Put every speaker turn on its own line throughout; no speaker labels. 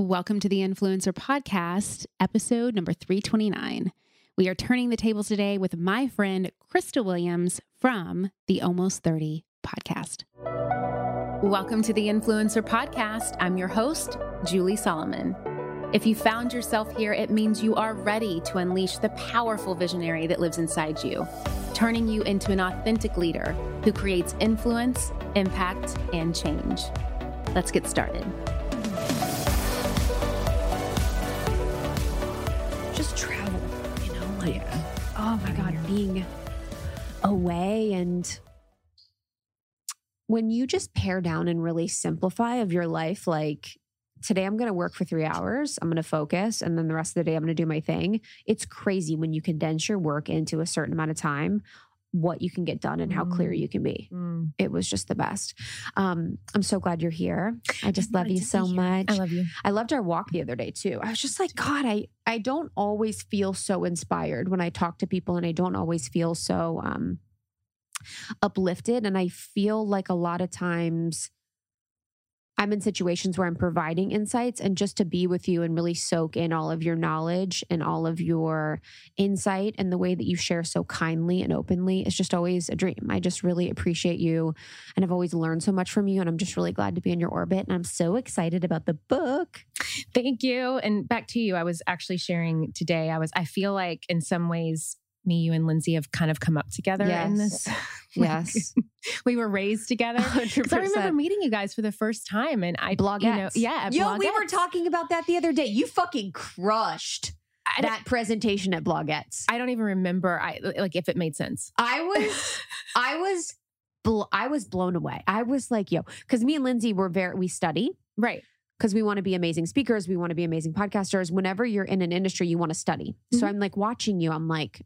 Welcome to the Influencer Podcast, episode number 329. We are turning the tables today with my friend Krista Williams from the Almost 30 podcast. Welcome to the Influencer Podcast. I'm your host, Julie Solomon. If you found yourself here, it means you are ready to unleash the powerful visionary that lives inside you, turning you into an authentic leader who creates influence, impact, and change. Let's get started.
Like, oh my God, being away. And when you just pare down and really simplify of your life, like today I'm going to work for three hours, I'm going to focus, and then the rest of the day I'm going to do my thing. It's crazy when you condense your work into a certain amount of time what you can get done and how clear you can be.
Mm.
It was just the best. Um, I'm so glad you're here. I just love you so much.
I love you.
I loved our walk the other day too. I was just like, God, I I don't always feel so inspired when I talk to people, and I don't always feel so um, uplifted. And I feel like a lot of times I'm in situations where I'm providing insights, and just to be with you and really soak in all of your knowledge and all of your insight and the way that you share so kindly and openly is just always a dream. I just really appreciate you, and I've always learned so much from you, and I'm just really glad to be in your orbit. And I'm so excited about the book.
Thank you. And back to you. I was actually sharing today. I was, I feel like in some ways, me, you, and Lindsey have kind of come up together in
Yes.
this.
Yes.
we were raised together. Because I remember meeting you guys for the first time, and I, you know, yeah,
Yo, we were talking about that the other day. You fucking crushed that presentation at Blogettes.
I don't even remember. I like if it made sense.
I was, I was, bl- I was blown away. I was like, yo, because me and Lindsey were very, we study
Right.
because we want to be amazing speakers. We want to be amazing podcasters. Whenever you're in an industry, you want to study. So
Mhm.
I'm like watching you. I'm like,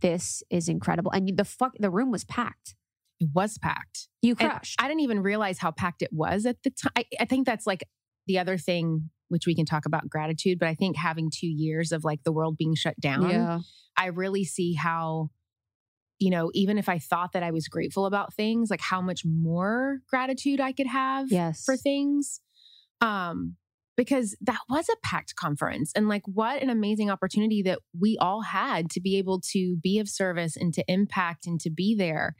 this is incredible. And the fuck, the room was packed.
It was packed.
You
And
crushed.
I didn't even realize how packed it was at the time. I, I think that's like the other thing, which we can talk about gratitude. But I think having two years of like the world being shut down,
yeah.
I really see how, you know, even if I thought that I was grateful about things, like how much more gratitude I could have
Yes.
for things. Um, because that was a packed conference. And like what an amazing opportunity that we all had to be able to be of service and to impact and to be there.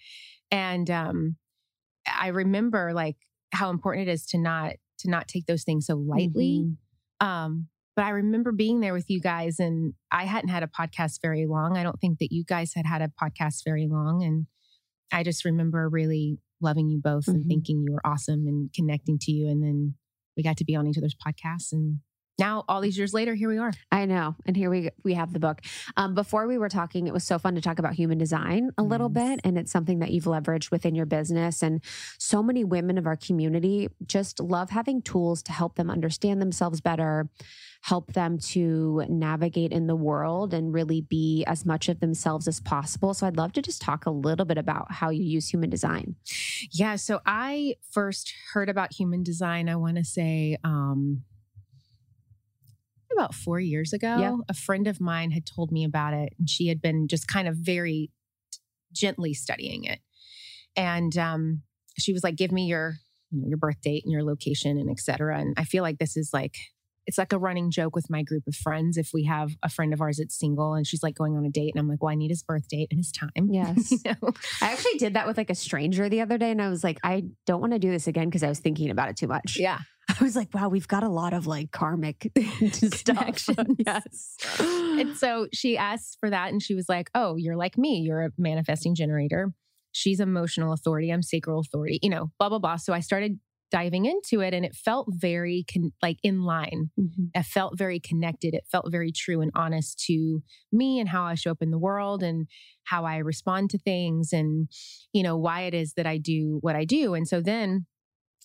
And um I remember like how important it is to not to not take those things so lightly.
Mhm.
Um, but I remember being there with you guys, and I hadn't had a podcast very long. I don't think that you guys had had a podcast very long. And I just remember really loving you both and
Mhm.
thinking you were awesome and connecting to you. And then we got to be on each other's podcasts. And now, all these years later, here we are.
I know. And here we we have the book. Um, before we were talking, it was so fun to talk about human design a little
Yes.
bit. And it's something that you've leveraged within your business. And so many women of our community just love having tools to help them understand themselves better, help them to navigate in the world and really be as much of themselves as possible. So I'd love to just talk a little bit about how you use human design.
Yeah. So I first heard about human design, I want to say, um, about four years ago.
Yeah.
A friend of mine had told me about it, and she had been just kind of very gently studying it. And um, she was like, "Give me your, you know, your birth date and your location and et cetera." And I feel like this is like it's like a running joke with my group of friends. If we have a friend of ours that's single and she's like going on a date, and I'm like, "Well, I need his birth date and his time."
Yes.
you know?
I actually did that with like a stranger the other day. And I was like, I don't want to do this again because I was thinking about it too much.
yeah.
I was like, wow, we've got a lot of like karmic stuff. Yes.
And so she asked for that and she was like, Oh, you're like me. You're a manifesting generator. She's emotional authority. I'm sacral authority, you know, blah, blah, blah. So I started diving into it and it felt very con- like in line.
Mhm.
I felt very connected. It felt very true and honest to me and how I show up in the world and how I respond to things and, you know, why it is that I do what I do. And so then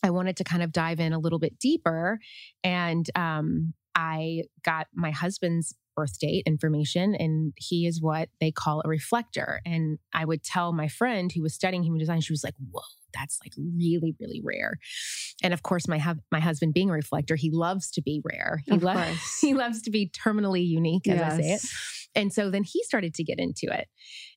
I wanted to kind of dive in a little bit deeper. And um, I got my husband's birth date information, and he is what they call a reflector. And I would tell my friend who was studying human design, she was like, Whoa, that's like really, really rare. And of course, my, hub- my husband being a reflector, he loves to be rare. He,
Of
lo- he loves to be terminally unique, as I say it. And so then he started to get into it.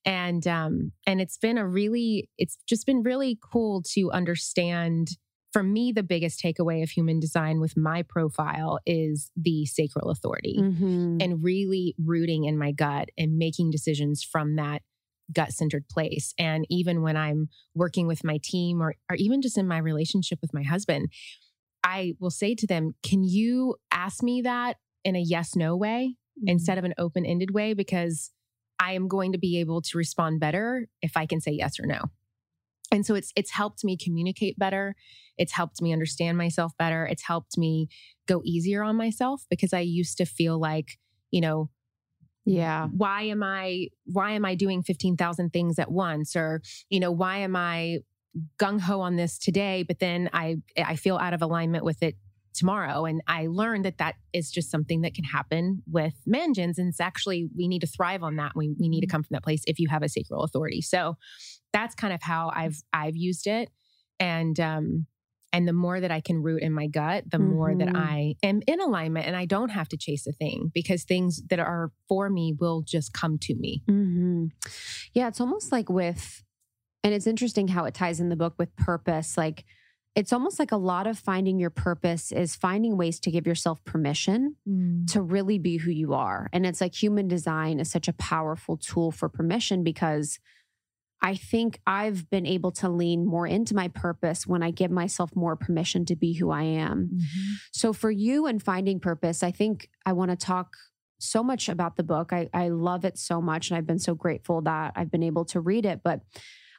And um and it's been a really it's just been really cool to understand for me, the biggest takeaway of human design with my profile is the sacral authority
Mhm.
and really rooting in my gut and making decisions from that gut centered place. And even when I'm working with my team or, or even just in my relationship with my husband, I will say to them, Can you ask me that in a yes no way instead of an open ended way? Because I am going to be able to respond better if I can say yes or no. And so it's it's helped me communicate better. It's helped me understand myself better. It's helped me go easier on myself because I used to feel like, you know,
yeah.
why am I why am I doing 15,000 things at once or you know why am I gung ho on this today but then I I feel out of alignment with it tomorrow. And I learned that that is just something that can happen with mangens and it's actually we need to thrive on that. We we need to come from that place if you have a sacral authority. So that's kind of how I've I've used it. And um and the more that I can root in my gut, the more that
Mhm.
I am in alignment and I don't have to chase a thing because things that are for me will just come to me.
hmm Yeah, it's almost like with, and it's interesting how it ties in the book with purpose. Like, it's almost like a lot of finding your purpose is finding ways to give yourself permission mm. to really be who you are. And it's like human design is such a powerful tool for permission because I think I've been able to lean more into my purpose when I give myself more permission to be who I am. Mm-hmm. So for you and finding purpose, I think I want to talk so much about the book. I, I love it so much, and I've been so grateful that I've been able to read it. But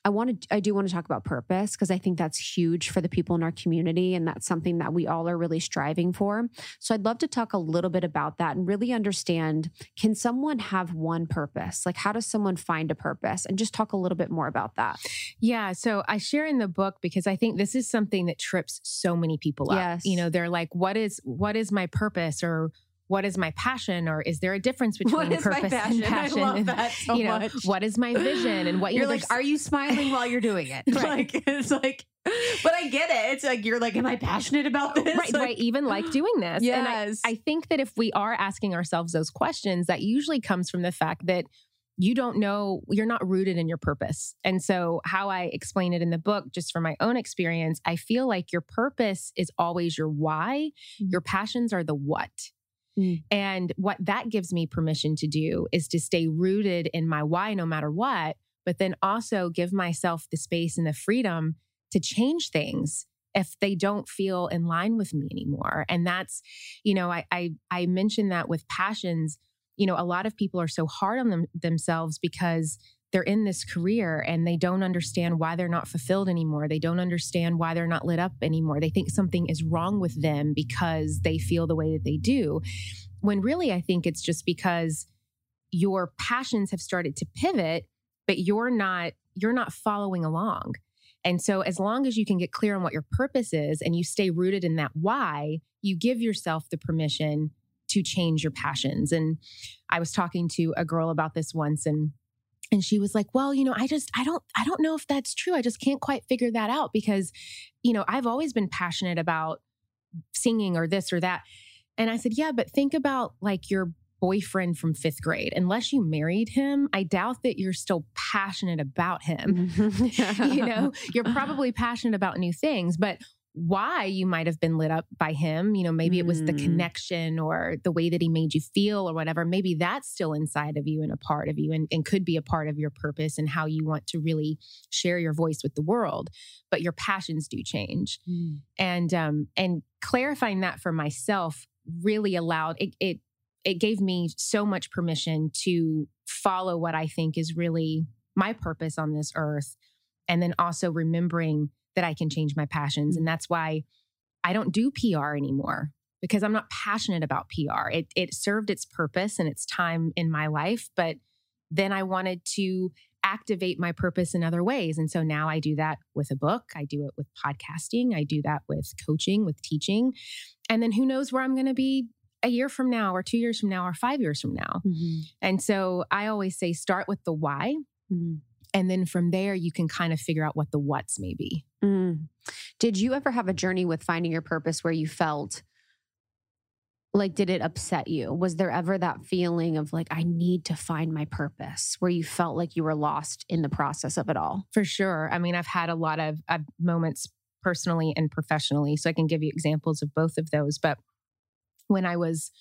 I want to, I do want to talk about purpose because I think that's huge for the people in our community, and that's something that we all are really striving for. So I'd love to talk a little bit about that and really understand: Can someone have one purpose? Like, how does someone find a purpose? And just talk a little bit more about that.
Yeah. So I share in the book because I think this is something that trips so many people up.
Yes.
You know, they're like, what is what is my purpose or what is my passion? Or is there a difference between purpose and passion? And,
so
you know, what is my vision? And what you
You're
know,
like, are you smiling while you're doing it?
Right.
Like, it's like, but I get it. It's like, you're like, am I passionate about this?
right, do I even like doing this? And I,
Yes.
I think that if we are asking ourselves those questions, that usually comes from the fact that you don't know, you're not rooted in your purpose. And so, how I explain it in the book, just from my own experience, I feel like your purpose is always your why,
Mm.
your passions are the what.
Mm.
And what that gives me permission to do is to stay rooted in my why no matter what, but then also give myself the space and the freedom to change things if they don't feel in line with me anymore. And that's, you know, I I, I mentioned that with passions. You know, a lot of people are so hard on them themselves because they're in this career and they don't understand why they're not fulfilled anymore. They don't understand why they're not lit up anymore. They think something is wrong with them because they feel the way that they do. When really, I think it's just because your passions have started to pivot, but you're not you're not following along. And so as long as you can get clear on what your purpose is and you stay rooted in that why, you give yourself the permission to change your passions. And I was talking to a girl about this once and and she was like, "Well, you know, I just I don't I don't know if that's true. I just can't quite figure that out because you know, I've always been passionate about singing or this or that." And I said, "Yeah, but think about like your boyfriend from 5th grade. Unless you married him, I doubt that you're still passionate about him." Mm-hmm. you know, you're probably passionate about new things, but why you might have been lit up by him, you know, maybe it was the
Mm.
connection or the way that he made you feel or whatever. Maybe that's still inside of you and a part of you and, and could be a part of your purpose and how you want to really share your voice with the world. But your passions do change.
Mm.
And um and clarifying that for myself really allowed it it it gave me so much permission to follow what I think is really my purpose on this earth. And then also remembering that I can change my passions. And that's why I don't do PR anymore because I'm not passionate about PR. It, it served its purpose and its time in my life. But then I wanted to activate my purpose in other ways. And so now I do that with a book, I do it with podcasting, I do that with coaching, with teaching. And then who knows where I'm going to be a year from now, or two years from now, or five years from now.
Mhm.
And so I always say start with the why.
Mhm.
And then from there, you can kind of figure out what the what's may be.
Mm. Did you ever have a journey with finding your purpose where you felt like, did it upset you? Was there ever that feeling of like, I need to find my purpose where you felt like you were lost in the process of it all?
For sure. I mean, I've had a lot of uh, moments personally and professionally. So I can give you examples of both of those. But when I was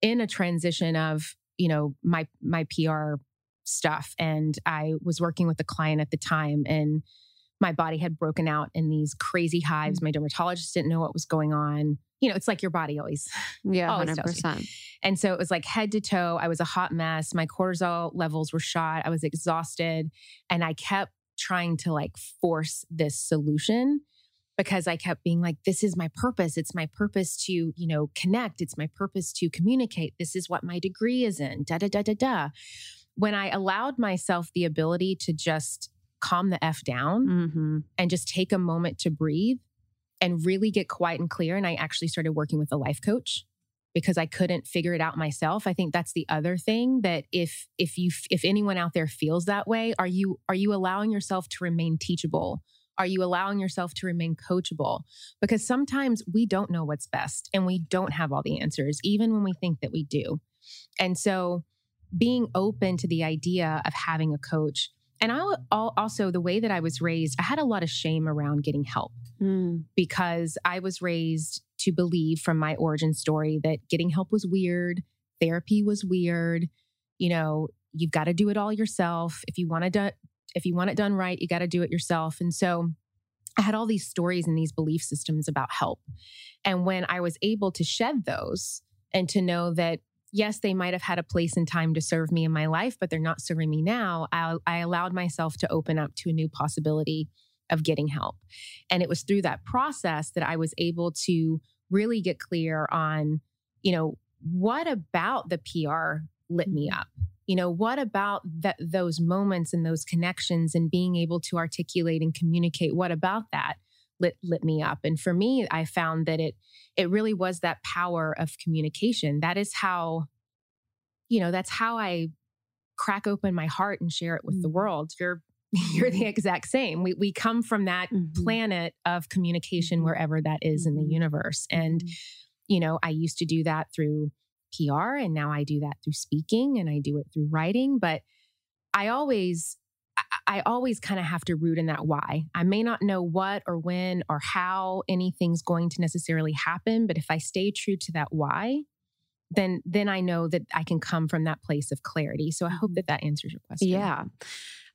in a transition of, you know, my my PR stuff and I was working with a client at the time and my body had broken out in these crazy hives. Mm. My dermatologist didn't know what was going on. You know, it's like your body always.
Yeah, always 100%.
And so it was like head to toe. I was a hot mess. My cortisol levels were shot. I was exhausted. And I kept trying to like force this solution because I kept being like, this is my purpose. It's my purpose to, you know, connect. It's my purpose to communicate. This is what my degree is in, da, da, da, da, da. When I allowed myself the ability to just calm the F down mm-hmm. and just take a moment to breathe and really get quiet and clear. And I actually started working with a life coach because I couldn't figure it out myself. I think that's the other thing that if if you if anyone out there feels that way, are you are you allowing yourself to remain teachable? Are you allowing yourself to remain coachable? Because sometimes we don't know what's best and we don't have all the answers, even when we think that we do. And so being open to the idea of having a coach. And I also, the way that I was raised, I had a lot of shame around getting help mm. because I was raised to believe from my origin story that getting help was weird, therapy was weird. You know, you've got to do it all yourself. If you want to do, if you want it done right, you got to do it yourself. And so I had all these stories and these belief systems about help. And when I was able to shed those and to know that, yes, they might have had a place and time to serve me in my life, but they're not serving me now, I, I allowed myself to open up to a new possibility of getting help. And it was through that process that I was able to really get clear on, you know, what about the PR lit me mm-hmm. up? you know what about that those moments and those connections and being able to articulate and communicate what about that lit lit me up and for me i found that it it really was that power of communication that is how you know that's how i crack open my heart and share it with mm-hmm. the world you're you're the exact same we we come from that mm-hmm. planet of communication mm-hmm. wherever that is in the mm-hmm. universe and mm-hmm. you know i used to do that through PR and now I do that through speaking and I do it through writing, but I always I always kind of have to root in that why. I may not know what or when or how anything's going to necessarily happen, but if I stay true to that why, then then I know that I can come from that place of clarity. So I hope mm-hmm. that that answers your question.
Yeah.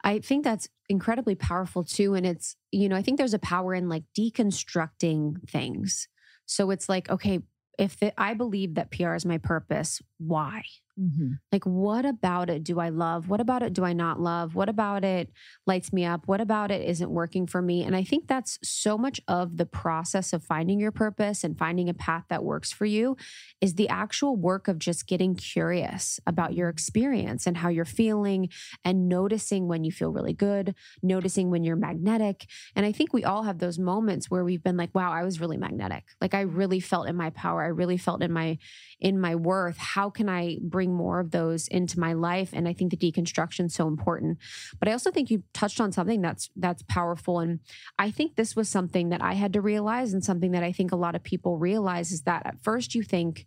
I think that's incredibly powerful too and it's you know, I think there's a power in like deconstructing things. So it's like okay, if the, I believe that PR is my purpose, why? Mm-hmm. Like, what about it do I love? What about it do I not love? What about it lights me up? What about it isn't working for me? And I think that's so much of the process of finding your purpose and finding a path that works for you is the actual work of just getting curious about your experience and how you're feeling and noticing when you feel really good, noticing when you're magnetic. And I think we all have those moments where we've been like, wow, I was really magnetic. Like I really felt in my power. I really felt in my in my worth. How can I bring bring more of those into my life? And i think the deconstruction is so important. But i also think you touched on something that's that's powerful. And i think this was something that i had to realize and something that i think a lot of people realize is that at first you think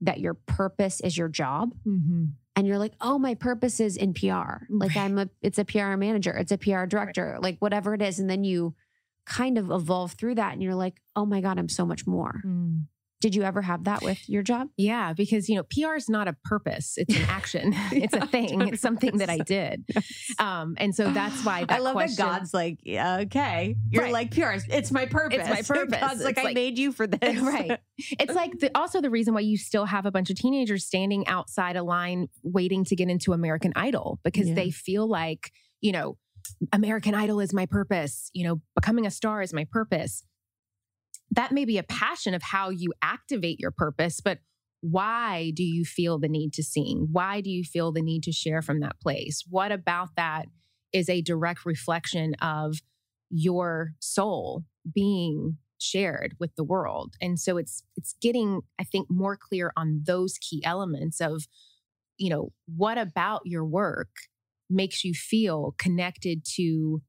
that your purpose is your job mm-hmm. and you're like oh my purpose is in pr like i'm a it's a pr manager it's a pr director right. like whatever it is. And then you kind of evolve through that and you're like oh my god i'm so much more. Mm. Did you ever have that with your job?
Yeah, because you know, PR is not a purpose; it's an action. it's a thing. It's something that I did, um, and so that's why that
I love
question,
that God's like, yeah, okay, you're right. like PR. It's my purpose.
It's my purpose.
God's like, like, I made you for this,
right? It's like the, also the reason why you still have a bunch of teenagers standing outside a line waiting to get into American Idol because yeah. they feel like you know American Idol is my purpose. You know, becoming a star is my purpose that may be a passion of how you activate your purpose, but why do you feel the need to sing? Why do you feel the need to share from that place? What about that is a direct reflection of your soul being shared with the world? And so it's it's getting I think more clear on those key elements of you know, what about your work makes you feel connected to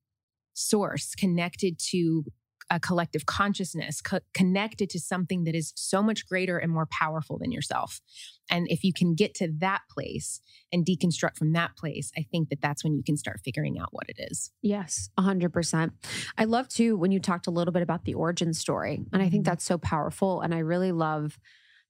source, connected to a collective consciousness co- connected to something that is so much greater and more powerful than yourself. And if you can get to that place and deconstruct from that place, I think that that's when you can start figuring out what it is.
Yes, 100%. I love too when you talked a little bit about the origin story. And I think
Mhm.
that's so powerful. And I really love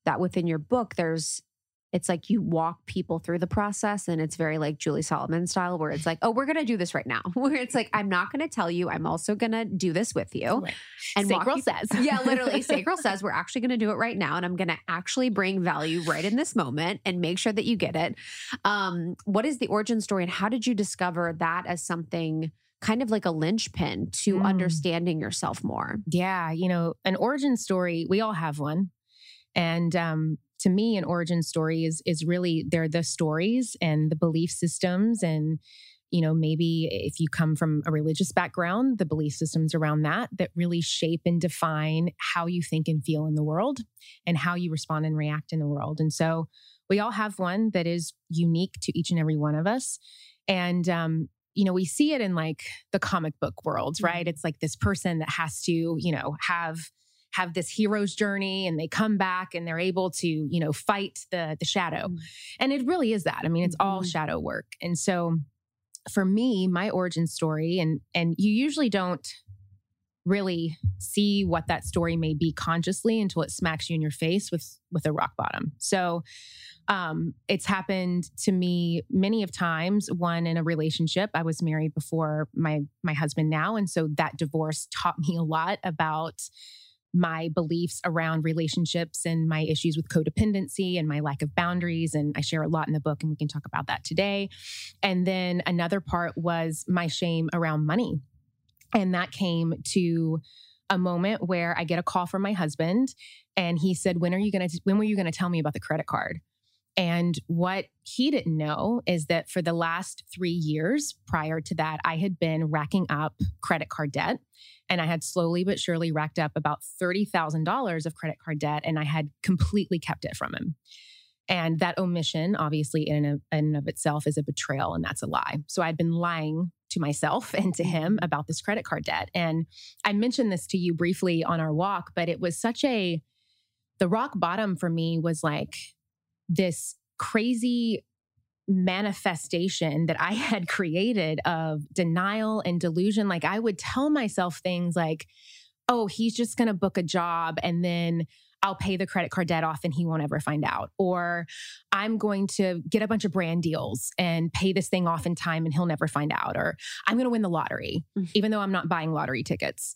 that within your book, there's it's like you walk people through the process and it's very like Julie Solomon style where it's like, oh, we're gonna do this right now. Where it's like, I'm not gonna tell you, I'm also gonna do this with you.
Right.
And
Sacral
you-
says.
yeah, literally. Sacral says we're actually going to do it right now, and I'm going to actually bring value right in this moment and make sure that you get it. Um, what is the origin story, and how did you discover that as something kind of like a linchpin to
Mm.
understanding yourself more?
Yeah, you know, an origin story, we all have one. And um, to me, an origin story is is really they're the stories and the belief systems and you know maybe if you come from a religious background the belief systems around that that really shape and define how you think and feel in the world and how you respond and react in the world. And so we all have one that is unique to each and every one of us. And um, you know we see it in like the comic book world right? It's like this person that has to you know have have this hero's journey and they come back and they're able to you know fight the the shadow.
Mm.
and it really is that. I mean it's all
Mhm.
shadow work. And so for me my origin story and and you usually don't really see what that story may be consciously until it smacks you in your face with with a rock bottom. So um it's happened to me many of times. One in a relationship. I was married before my my husband now. And so that divorce taught me a lot about my beliefs around relationships and my issues with codependency and my lack of boundaries. And I share a lot in the book, and we can talk about that today. And then another part was my shame around money. And that came to a moment where I get a call from my husband and he said, When are you gonna when were you gonna tell me about the credit card? And what he didn't know is that for the last three years prior to that, I had been racking up credit card debt. And I had slowly but surely racked up about $30,000 of credit card debt, and I had completely kept it from him. And that omission, obviously, in and, of, itself, is a betrayal, and that's a lie. So I'd been lying to myself and to him about this credit card debt. And I mentioned this to you briefly on our walk, but it was such a, the rock bottom for me was like this crazy manifestation that I had created of denial and delusion. Like I would tell myself things like, oh, he's just going to book a job and then I'll pay the credit card debt off and he won't ever find out. Or I'm going to get a bunch of brand deals and pay this thing off in time and he'll never find out. Or I'm going to win the lottery,
Mm.
even though I'm not buying lottery tickets.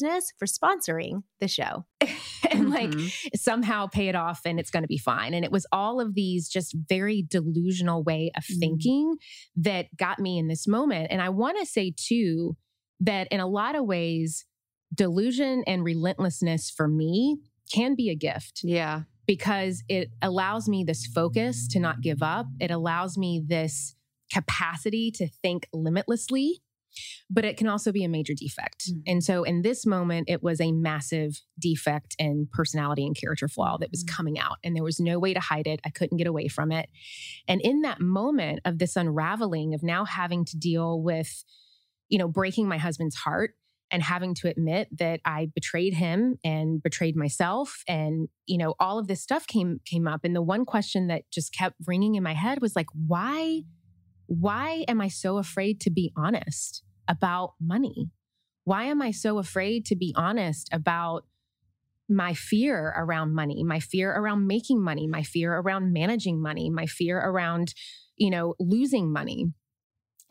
for sponsoring the show.
and like
Mhm.
somehow pay it off and it's going to be fine. And it was all of these just very delusional way of
Mhm.
thinking that got me in this moment. And I want to say too that in a lot of ways, delusion and relentlessness for me can be a gift
Yeah.
because it allows me this focus to not give up. It allows me this capacity to think limitlessly, but it can also be a major defect.
Mm.
And so in this moment, it was a massive defect in personality and character flaw that was
Mm.
coming out, and there was no way to hide it. I couldn't get away from it. And in that moment of this unraveling, of now having to deal with, you know, breaking my husband's heart and having to admit that I betrayed him and betrayed myself and you know all of this stuff came came up and the one question that just kept ringing in my head was like why why am I so afraid to be honest about money? Why am I so afraid to be honest about my fear around money, my fear around making money, my fear around managing money, my fear around, you know, losing money?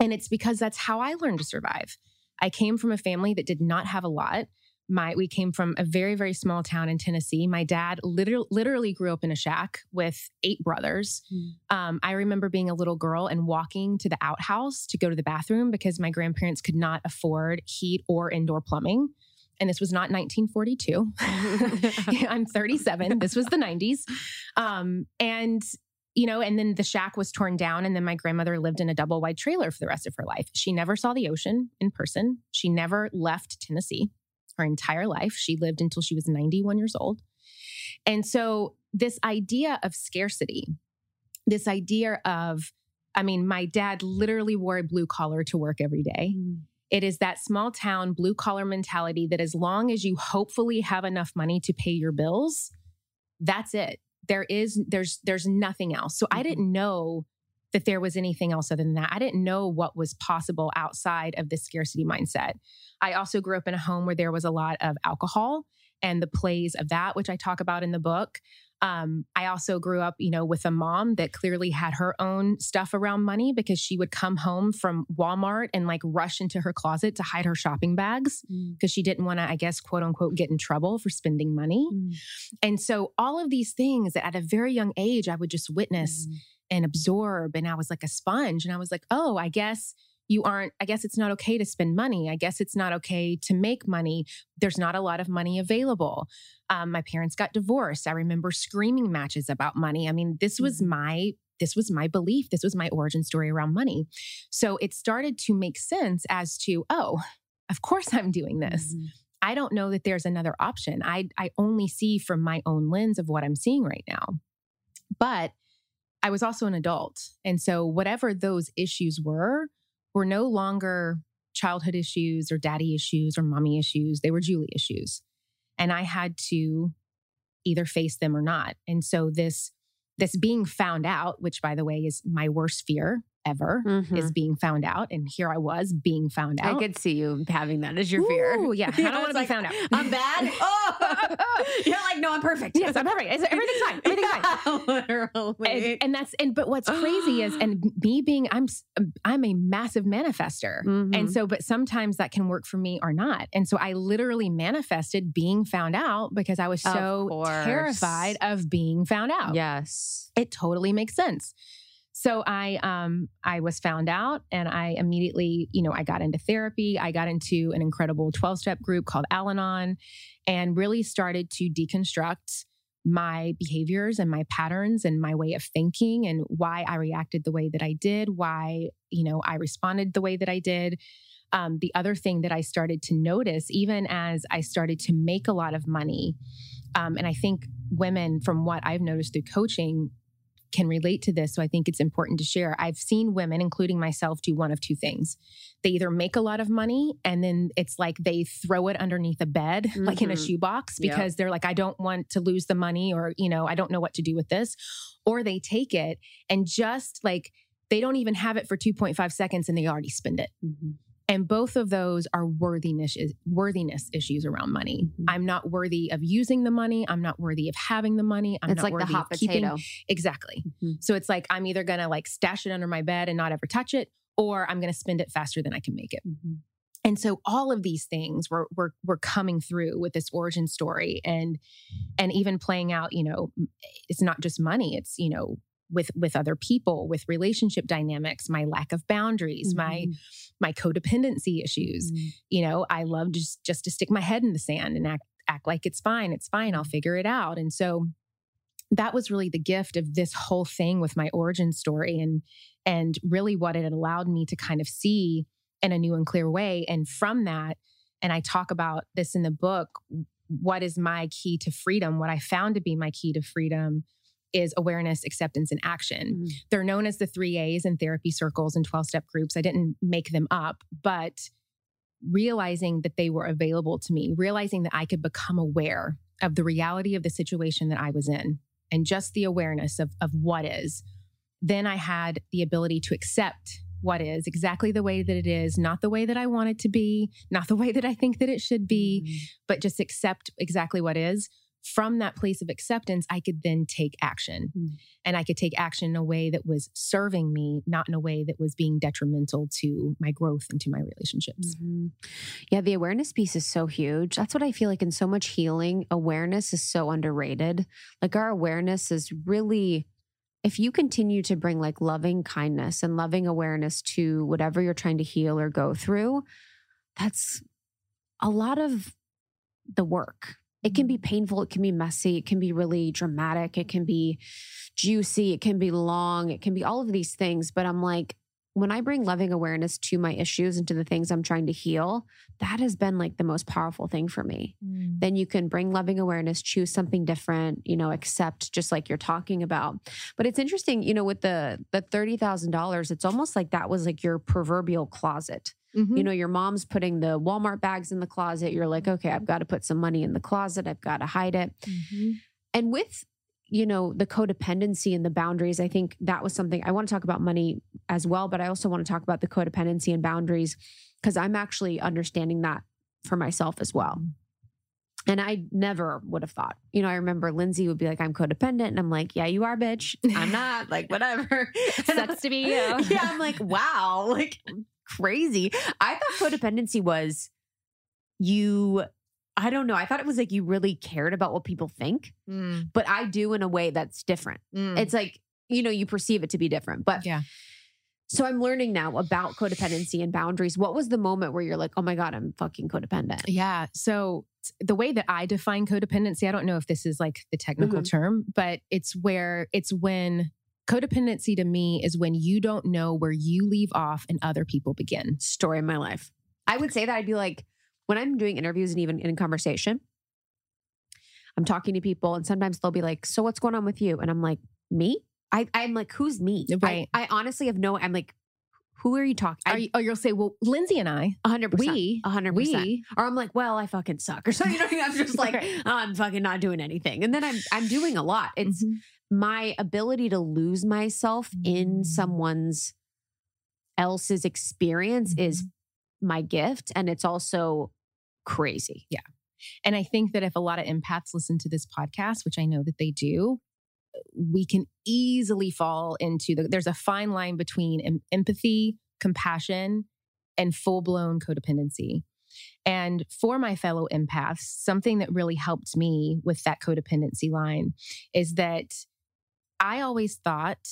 And it's because that's how I learned to survive. I came from a family that did not have a lot. My we came from a very very small town in Tennessee. My dad literally literally grew up in a shack with eight brothers. Mm. Um, I remember being a little girl and walking to the outhouse to go to the bathroom because my grandparents could not afford heat or indoor plumbing. And this was not 1942. I'm 37. This was the 90s. Um, and you know, and then the shack was torn down. And then my grandmother lived in a double wide trailer for the rest of her life. She never saw the ocean in person. She never left Tennessee her entire life. She lived until she was 91 years old. And so, this idea of scarcity, this idea of, I mean, my dad literally wore a blue collar to work every day. Mm. It is that small town blue collar mentality that as long as you hopefully have enough money to pay your bills, that's it there is there's there's nothing else. So mm-hmm. I didn't know that there was anything else other than that. I didn't know what was possible outside of the scarcity mindset. I also grew up in a home where there was a lot of alcohol and the plays of that, which I talk about in the book. Um, I also grew up, you know, with a mom that clearly had her own stuff around money because she would come home from Walmart and like rush into her closet to hide her shopping bags because mm. she didn't want to, I guess, quote unquote, get in trouble for spending money. Mm. And so all of these things that at a very young age I would just witness mm. And absorb. And I was like a sponge. And I was like, oh, I guess you aren't, I guess it's not okay to spend money. I guess it's not okay to make money. There's not a lot of money available. Um, my parents got divorced. I remember screaming matches about money. I mean, this was mm-hmm. my this was my belief. This was my origin story around money. So it started to make sense as to, oh, of course I'm doing this. Mm-hmm. I don't know that there's another option. I I only see from my own lens of what I'm seeing right now. But I was also an adult. And so whatever those issues were, were no longer childhood issues or daddy issues or mommy issues. They were Julie issues. And I had to either face them or not. And so this this being found out, which by the way is my worst fear, ever mm-hmm. is being found out. And here I was being found out.
I could see you having that as your fear.
Ooh, yeah. I don't want to like, be found out.
I'm bad. Oh, you're like, no, I'm perfect.
Yes, I'm perfect. everything's fine. Everything's fine. Literally. And, and, that's, and, but what's crazy is, and me being, I'm, I'm a massive manifester. Mm-hmm. And so, but sometimes that can work for me or not. And so I literally manifested being found out because I was so terrified of being found out.
Yes.
It totally makes sense. So I um I was found out and I immediately, you know, I got into therapy. I got into an incredible 12-step group called Al-Anon and really started to deconstruct my behaviors and my patterns and my way of thinking and why I reacted the way that I did, why, you know, I responded the way that I did. Um, the other thing that I started to notice, even as I started to make a lot of money, um, and I think women, from what I've noticed through coaching, can relate to this. So I think it's important to share. I've seen women, including myself, do one of two things. They either make a lot of money and then it's like they throw it underneath a bed, mm-hmm. like in a mm-hmm. shoebox, because yep. they're like, I don't want to lose the money or, you know, I don't know what to do with this. Or they take it and just like, they don't even have it for 2.5 seconds and they already spend it. Mm-hmm. And both of those are worthiness worthiness issues around money. Mm-hmm. I'm not worthy of using the money. I'm not worthy of having the money. I'm
it's
not
like
worthy
the hot
of keeping
potato.
exactly. Mm-hmm. So it's like I'm either gonna like stash it under my bed and not ever touch it, or I'm gonna spend it faster than I can make it. Mm-hmm. And so all of these things were, were were coming through with this origin story and and even playing out, you know, it's not just money, it's, you know, with with other people with relationship dynamics my lack of boundaries mm-hmm. my my codependency issues mm-hmm. you know i love just just to stick my head in the sand and act act like it's fine it's fine i'll figure it out and so that was really the gift of this whole thing with my origin story and and really what it allowed me to kind of see in a new and clear way and from that and i talk about this in the book what is my key to freedom what i found to be my key to freedom is awareness, acceptance, and action. Mm-hmm. They're known as the three A's in therapy circles and 12 step groups. I didn't make them up, but realizing that they were available to me, realizing that I could become aware of the reality of the situation that I was in and just the awareness of, of what is, then I had the ability to accept what is exactly the way that it is, not the way that I want it to be, not the way that I think that it should be, mm-hmm. but just accept exactly what is from that place of acceptance, I could then take action. Mm. And I could take action in a way that was serving me, not in a way that was being detrimental to my growth and to my relationships. Mm-hmm.
Yeah, the awareness piece is so huge. That's what I feel like in so much healing, awareness is so underrated. Like our awareness is really if you continue to bring like loving kindness and loving awareness to whatever you're trying to heal or go through, that's a lot of the work it can be painful, it can be messy, it can be really dramatic, it can be juicy, it can be long, it can be all of these things. But I'm like, when I bring loving awareness to my issues and to the things I'm trying to heal, that has been like the most powerful thing for me. Mm. Then you can bring loving awareness, choose something different, you know, accept just like you're talking about. But it's interesting, you know, with the the $30,000, it's almost like that was like your proverbial closet. Mm-hmm. You know, your mom's putting the Walmart bags in the closet. You're like, okay, I've got to put some money in the closet. I've got to hide it. Mm-hmm. And with, you know, the codependency and the boundaries, I think that was something I want to talk about money as well, but I also want to talk about the codependency and boundaries because I'm actually understanding that for myself as well. Mm-hmm. And I never would have thought. You know, I remember Lindsey would be like, I'm codependent. And I'm like, yeah, you are, bitch. I'm not. like, whatever.
Sucks to be you.
yeah. I'm like, wow. Like, crazy. I thought codependency was you I don't know. I thought it was like you really cared about what people think, mm. but I do in a way that's different. Mm. It's like, you know, you perceive it to be different. But
yeah.
So I'm learning now about codependency and boundaries. What was the moment where you're like, oh my God, I'm fucking codependent?
Yeah. So the way that I define codependency, I don't know if this is like the technical mm-hmm. term, but it's where it's when Codependency to me is when you don't know where you leave off and other people begin.
Story of my life. I would say that I'd be like, when I'm doing interviews and even in conversation, I'm talking to people and sometimes they'll be like, So what's going on with you? And I'm like, Me? I, I'm like, Who's me?
Right.
I, I honestly have no, I'm like, who are you talking?
Are you, oh, you'll say, well, Lindsey and I,
hundred percent,
we,
hundred percent. Or I'm like, well, I fucking suck, or something. You know, I'm just like, oh, I'm fucking not doing anything, and then I'm I'm doing a lot. It's mm-hmm my ability to lose myself in mm. someone's else's experience mm-hmm. is my gift and it's also crazy.
Yeah. And I think that if a lot of empaths listen to this podcast, which I know that they do, we can easily fall into the there's a fine line between em- empathy, compassion, and full-blown codependency. And for my fellow empaths, something that really helped me with that codependency line is that I always thought,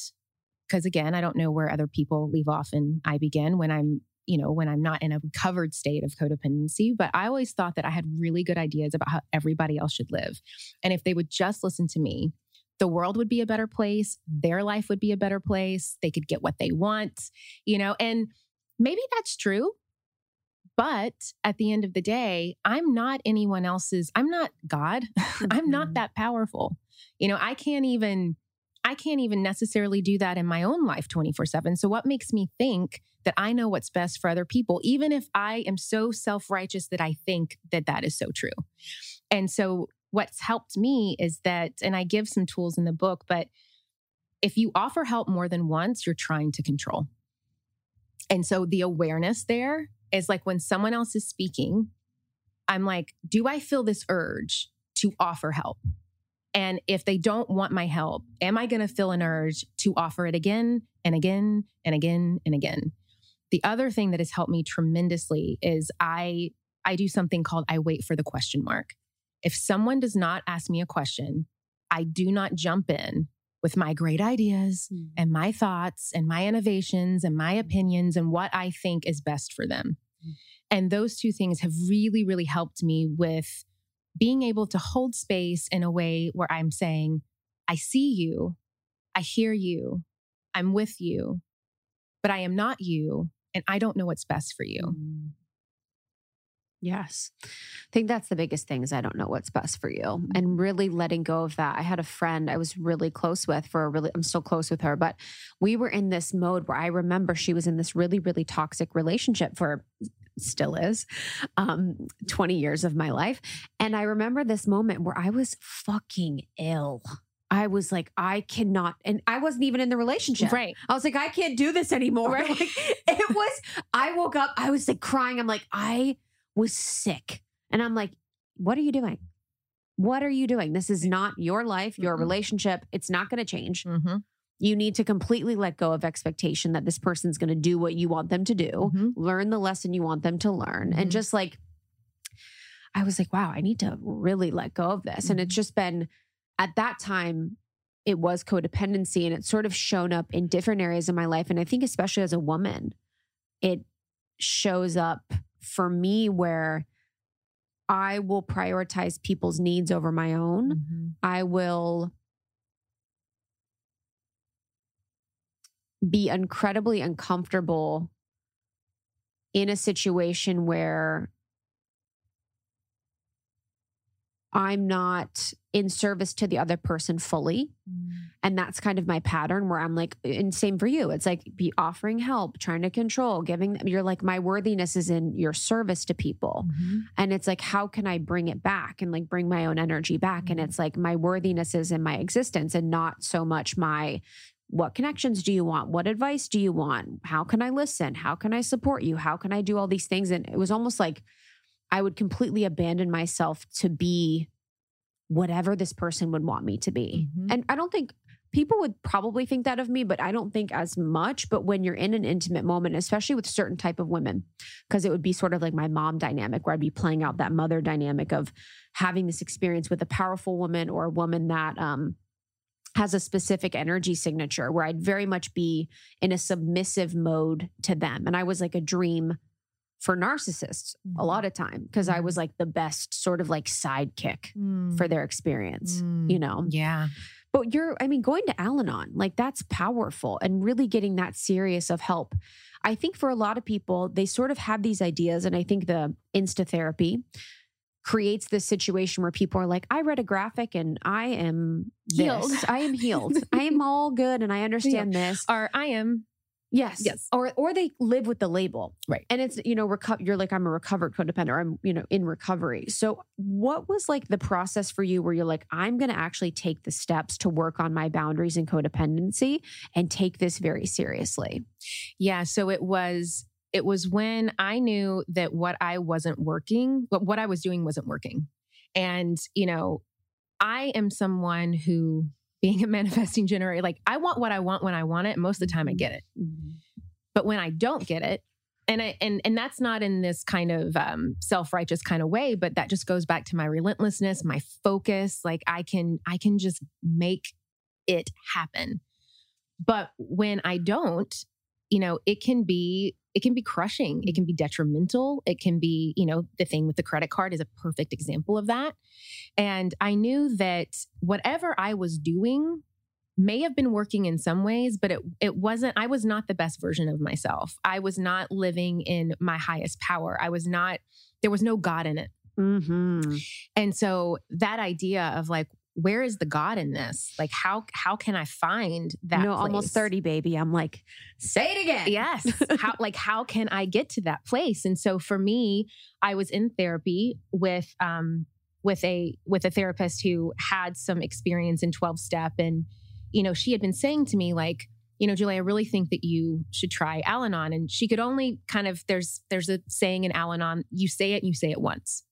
because again, I don't know where other people leave off and I begin when I'm, you know, when I'm not in a recovered state of codependency, but I always thought that I had really good ideas about how everybody else should live. And if they would just listen to me, the world would be a better place, their life would be a better place, they could get what they want, you know, and maybe that's true. But at the end of the day, I'm not anyone else's, I'm not God. I'm not mm-hmm. that powerful. You know, I can't even I can't even necessarily do that in my own life 24 7. So, what makes me think that I know what's best for other people, even if I am so self righteous that I think that that is so true? And so, what's helped me is that, and I give some tools in the book, but if you offer help more than once, you're trying to control. And so, the awareness there is like when someone else is speaking, I'm like, do I feel this urge to offer help? And if they don't want my help, am I going to feel an urge to offer it again and again and again and again? The other thing that has helped me tremendously is I I do something called I wait for the question mark. If someone does not ask me a question, I do not jump in with my great ideas mm. and my thoughts and my innovations and my opinions and what I think is best for them. Mm. And those two things have really, really helped me with being able to hold space in a way where I'm saying, I see you, I hear you, I'm with you, but I am not you, and I don't know what's best for you. Mm.
Yes. I think that's the biggest thing is I don't know what's best for you and really letting go of that. I had a friend I was really close with for a really I'm still close with her, but we were in this mode where I remember she was in this really really toxic relationship for still is, um, 20 years of my life. And I remember this moment where I was fucking ill. I was like, I cannot, and I wasn't even in the relationship.
Right.
I was like, I can't do this anymore.
Right.
Like, it was, I woke up, I was like crying. I'm like, I was sick. And I'm like, what are you doing? What are you doing? This is not your life, your
Mhm.
relationship. It's not going to change.
Mm-hmm.
You need to completely let go of expectation that this person's going to do what you want them to do,
Mhm.
learn the lesson you want them to learn. And
Mhm.
just like, I was like, wow, I need to really let go of this. And it's
Mhm.
just been at that time, it was codependency and it's sort of shown up in different areas of my life. And I think, especially as a woman, it shows up for me where I will prioritize people's needs over my own.
Mhm.
I will be incredibly uncomfortable in a situation where I'm not in service to the other person fully. And that's kind of my pattern where I'm like, and same for you. It's like be offering help, trying to control, giving them, you're like, my worthiness is in your service to people.
Mhm.
And it's like, how can I bring it back and like bring my own energy back? And
Mhm.
it's like, my worthiness is in my existence and not so much my, what connections do you want? What advice do you want? How can I listen? How can I support you? How can I do all these things? And it was almost like I would completely abandon myself to be whatever this person would want me to be.
Mhm.
And I don't think people would probably think that of me, but I don't think as much. But when you're in an intimate moment, especially with certain type of women, because it would be sort of like my mom dynamic where I'd be playing out that mother dynamic of having this experience with a powerful woman or a woman that um has a specific energy signature where I'd very much be in a submissive mode to them. And I was like a dream for narcissists a
Mhm.
lot of time because I
Mhm.
was like the best sort of like sidekick
Mm.
for their experience,
Mm.
you know?
Yeah.
But you're, I mean, going to Al Anon, like that's powerful and really getting that serious of help. I think for a lot of people, they sort of have these ideas. And I think the insta therapy creates this situation where people are like, I read a graphic and I am
Healed.
I am healed. I am all good and I understand this.
Or I am.
Yes.
Yes.
Or or they live with the label.
Right.
And it's, you know, reco- you're like, I'm a recovered codependent or I'm, you know, in recovery. So what was like the process for you where you're like, I'm going to actually take the steps to work on my boundaries and codependency and take this very seriously?
Yeah. So it was it was when I knew that what I wasn't working, what what I was doing wasn't working. And, you know, I am someone who being a manifesting generator, like I want what I want when I want it. Most of the time I get it. But when I don't get it, and I and and that's not in this kind of um, self-righteous kind of way, but that just goes back to my relentlessness, my focus. Like I can I can just make it happen. But when I don't, you know, it can be it can be crushing. It can be detrimental. It can be, you know, the thing with the credit card is a perfect example of that. And I knew that whatever I was doing may have been working in some ways, but it it wasn't I was not the best version of myself. I was not living in my highest power. I was not there was no God in it.
Mm-hmm.
And so that idea of like where is the God in this? Like how how can I find that
no, almost 30, baby. I'm like, say it again.
Yes. how like how can I get to that place? And so for me, I was in therapy with um with a with a therapist who had some experience in 12 step and you know, she had been saying to me like, you know, Julie, I really think that you should try Al-Anon and she could only kind of there's there's a saying in Al-Anon, you say it, you say it once.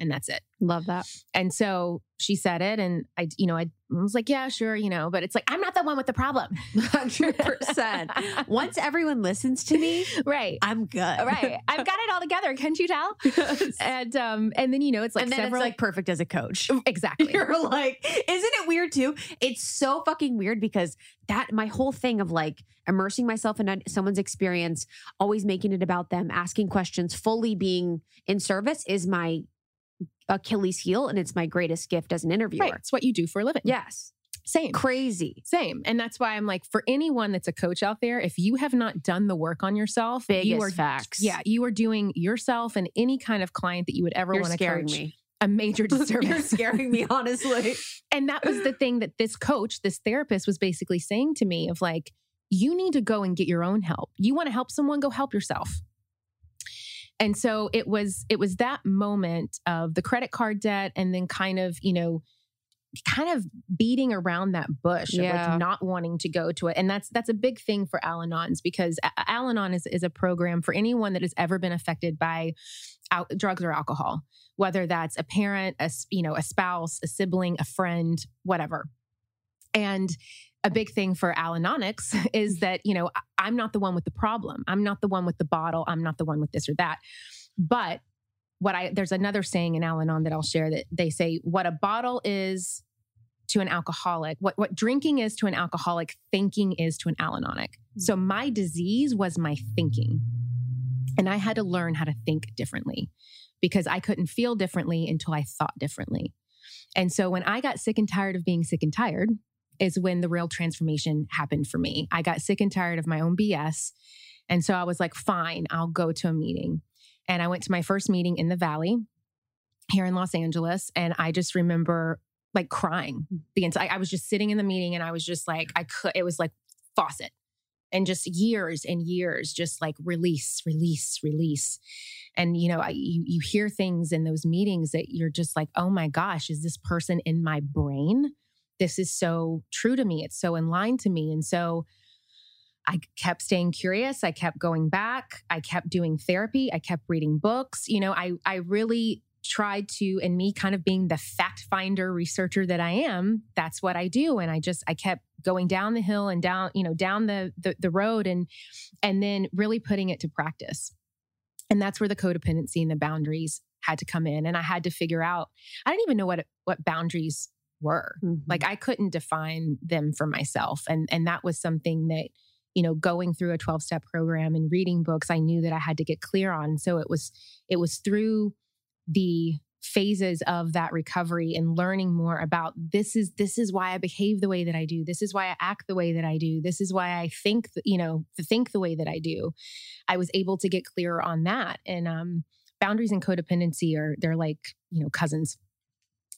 And that's it.
Love that.
And so she said it, and I, you know, I was like, yeah, sure, you know, but it's like, I'm not the one with the problem.
100%. Once everyone listens to me,
right.
I'm good.
Right. I've got it all together. Can't you tell? And um, and then you know, it's like
and then
several
it's like perfect as a coach.
exactly.
You're like, isn't it weird too? It's so fucking weird because that my whole thing of like immersing myself in someone's experience, always making it about them, asking questions, fully being in service is my Achilles heel and it's my greatest gift as an interviewer.
Right. It's what you do for a living.
Yes.
Same.
Crazy.
Same. And that's why I'm like, for anyone that's a coach out there, if you have not done the work on yourself,
Biggest
you are
facts.
yeah, you are doing yourself and any kind of client that you would ever want to
scaring
coach
me.
a major disservice.
You're scaring me, honestly.
and that was the thing that this coach, this therapist was basically saying to me of like, you need to go and get your own help. You want to help someone, go help yourself. And so it was it was that moment of the credit card debt and then kind of, you know, kind of beating around that bush of
Yeah.
like not wanting to go to it. And that's that's a big thing for Al-Anons because Al-Anon is, is a program for anyone that has ever been affected by al- drugs or alcohol, whether that's a parent, a you know, a spouse, a sibling, a friend, whatever. And a big thing for Al-Anonics is that, you know, I'm not the one with the problem. I'm not the one with the bottle. I'm not the one with this or that. But what I there's another saying in Al-Anon that I'll share that they say what a bottle is to an alcoholic, what what drinking is to an alcoholic, thinking is to an Al-Anonic. So hmm. my disease was my thinking. And I had to learn how to think differently because I couldn't feel differently until I thought differently. And so when I got sick and tired of being sick and tired, is when the real transformation happened for me. I got sick and tired of my own BS. And so I was like, fine, I'll go to a meeting. And I went to my first meeting in the Valley here in Los Angeles. And I just remember like crying the entire, I was just sitting in the meeting and I was just like, I could, it was like faucet and just years and years, just like release, release, release. And, you know, I, you, you hear things in those meetings that you're just like, oh my gosh, is this person in my brain? This is so true to me. It's so in line to me. And so, I kept staying curious. I kept going back. I kept doing therapy. I kept reading books. You know, I I really tried to and me kind of being the fact finder researcher that I am, that's what I do and I just I kept going down the hill and down, you know, down the the, the road and and then really putting it to practice. And that's where the codependency and the boundaries had to come in and I had to figure out I didn't even know what what boundaries were.
Mhm.
Like I couldn't define them for myself and and that was something that you know going through a 12 step program and reading books I knew that I had to get clear on. So it was it was through the phases of that recovery and learning more about this is this is why I behave the way that I do. This is why I act the way that I do. This is why I think you know think the way that I do. I was able to get clearer on that and um boundaries and codependency are they're like you know cousins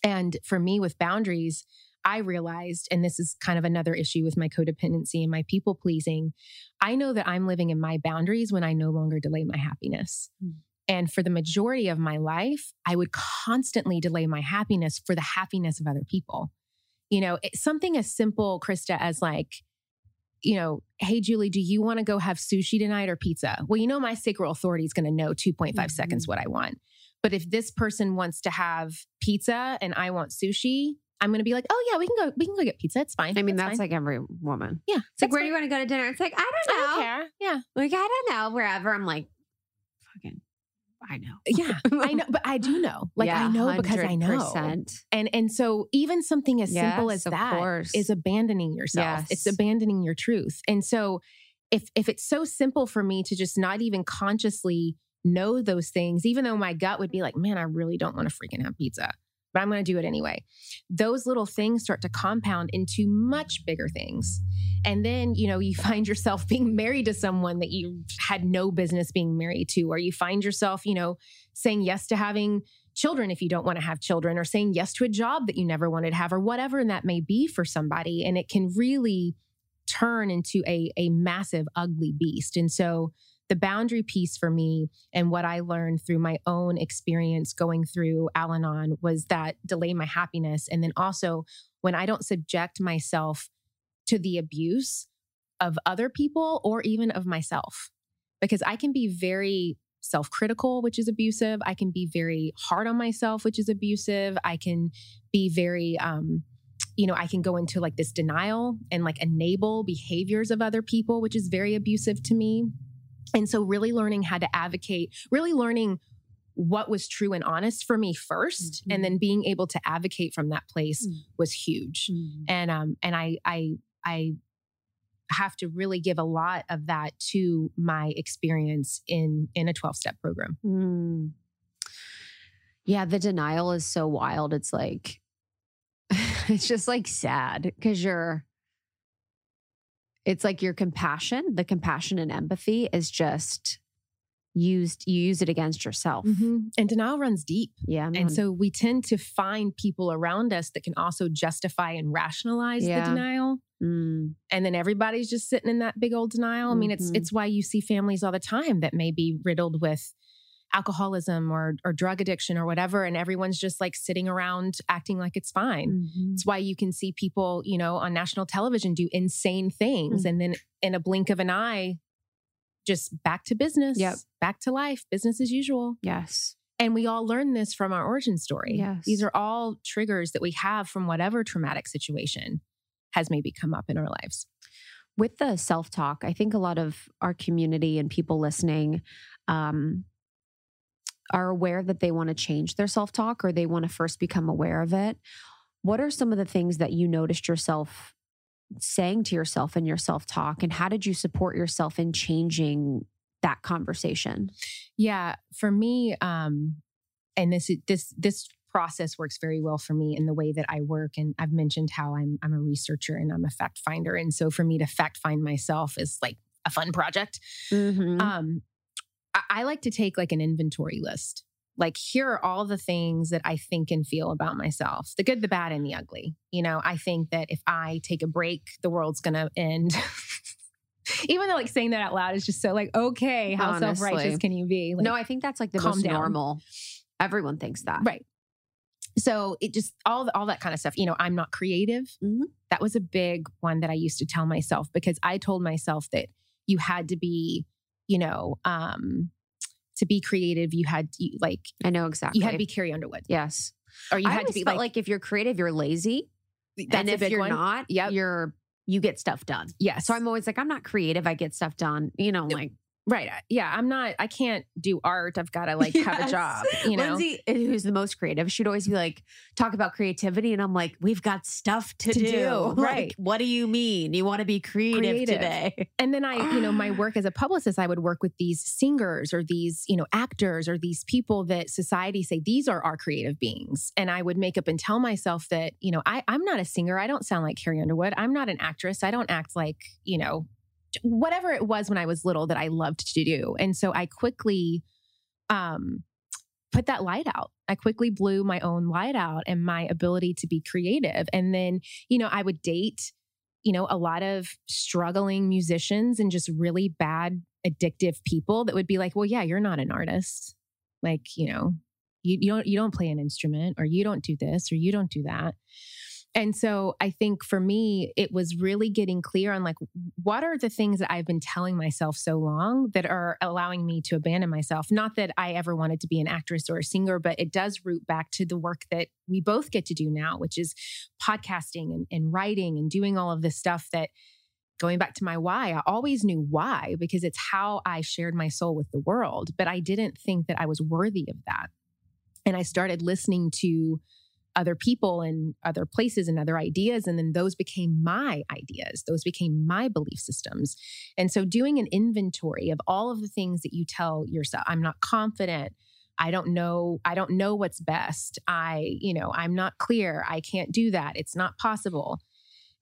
and for me with boundaries I realized, and this is kind of another issue with my codependency and my people pleasing, I know that I'm living in my boundaries when I no longer delay my happiness.
Mm.
And for the majority of my life, I would constantly delay my happiness for the happiness of other people. You know, it's something as simple, Krista, as like, you know, hey, Julie, do you want to go have sushi tonight or pizza? Well, you know, my sacral authority is going to know 2.5
Mhm.
seconds what I want. But if this person wants to have pizza and I want sushi, I'm going to be like, oh yeah, we can go. We can go get pizza. It's fine.
I mean, that's like every woman.
yeah.
It's like, where do you want to go to dinner? It's like, I
I
don't know.
I don't care. Yeah,
Like, I don't know. Wherever. I'm like, fucking, I know.
yeah. I know, but I do know. Like I
Yeah,
know because I know. And and so even something as simple as that
course.
is abandoning yourself. It's abandoning your truth. And so if if it's so simple for me to just not even consciously know those things, even though my gut would be like, man, I really don't want to freaking have pizza, but I'm going to do it anyway. Those little things start to compound into much bigger things. And then, you know, you find yourself being married to someone that you had no business being married to, or you find yourself, you know, saying yes to having children if you don't want to have children, or saying yes to a job that you never wanted to have, or whatever that may be for somebody. And it can really turn into a, a massive, ugly beast. And so, the boundary piece for me and what I learned through my own experience going through Al Anon was that delay my happiness. And then also, when I don't subject myself to the abuse of other people or even of myself, because I can be very self critical, which is abusive. I can be very hard on myself, which is abusive. I can be very, um, you know, I can go into like this denial and like enable behaviors of other people, which is very abusive to me. And so, really learning how to advocate, really learning what was true and honest for me 1st
Mhm.
and then being able to advocate from that place
Mm.
was huge.
Mm.
And um, and I I I have to really give a lot of that to my experience in in a 12 step program.
Mm. Yeah, the denial is so wild. It's like, it's just like sad because you're, it's like your compassion, the compassion and empathy is just used, you use it against yourself.
And denial runs deep.
Yeah.
And so we tend to find people around us that can also justify and rationalize
Yeah.
the denial.
Mm.
And then everybody's just sitting in that big old denial. I mean, it's
Mhm.
it's why you see families all the time that may be riddled with alcoholism or or drug addiction or whatever and everyone's just like sitting around acting like it's fine
Mhm.
it's why you can see people you know on national television do insane things
Mm.
and then in a blink of an eye just back to business
Yep.
back to life business as usual
Yes.
and we all learn this from our origin story
Yes.
these are all triggers that we have from whatever traumatic situation has maybe come up in our lives
with the self talk, I think a lot of our community and people listening um, are aware that they want to change their self talk or they want to first become aware of it. What are some of the things that you noticed yourself saying to yourself in your self talk, and how did you support yourself in changing that conversation?
Yeah, for me, um, and this this this process works very well for me in the way that I work. And I've mentioned how I'm I'm a researcher and I'm a fact finder, and so for me to fact find myself is like a fun project.
Mhm.
Um, I, like to take like an inventory list. Like here are all the things that I think and feel about myself, the good, the bad, and the ugly. You know, I think that if I take a break, the world's gonna end. Even though like saying that out loud is just so like, okay, how self righteous can you be? Like,
no, I think that's like the most
down.
normal. Everyone thinks that.
Right. So it just all all that kind of stuff. You know, I'm not creative.
Mhm.
That was a big one that I used to tell myself because I told myself that you had to be, you know, um, to be creative. You had to, like
I know exactly.
you had to be Carrie Underwood,
Yes.
or you
I
had to be
felt
like,
like, if you're creative, you're lazy. and if you're
one.
not,
Yep.
you're you get stuff done.
yes.
So I'm always like, I'm not creative. I get stuff done. You know, like
right. Yeah, I'm not. I can't do art. I've got to like have a job. You know.
Lindsey, eh, who's the most creative, she'd always be like, talk about creativity, and I'm like, we've got stuff to,
To
do.
do,
Like,
right.
what do you mean? You want to be creative,
Creative.
today?
And then I, you know, my work as a publicist, I would work with these singers or these, you know, actors or these people that society say these are our creative beings. And I would make up and tell myself that, you know, I, I'm not a singer. I don't sound like Carrie Underwood. I'm not an actress. I don't act like, you know, whatever it was when I was little that I loved to do. And so I quickly um put that light out. I quickly blew my own light out and my ability to be creative. And then, you know, I would date you know, a lot of struggling musicians and just really bad, addictive people that would be like, well, yeah, you're not an artist. Like, you know, you, you don't you don't play an instrument or you don't do this or you don't do that. And so I think for me, it was really getting clear on like, what are the things that I've been telling myself so long that are allowing me to abandon myself? Not that I ever wanted to be an actress or a singer, but it does root back to the work that we both get to do now, which is podcasting and, and writing and doing all of this stuff that going back to my why, I always knew why because it's how I shared my soul with the world. But I didn't think that I was worthy of that. And I started listening to other people and other places and other ideas. And then those became my ideas, those became my belief systems. And so doing an inventory of all of the things that you tell yourself, I'm not confident. I don't know. I don't know what's best. I, you know, I'm not clear. I can't do that. It's not possible.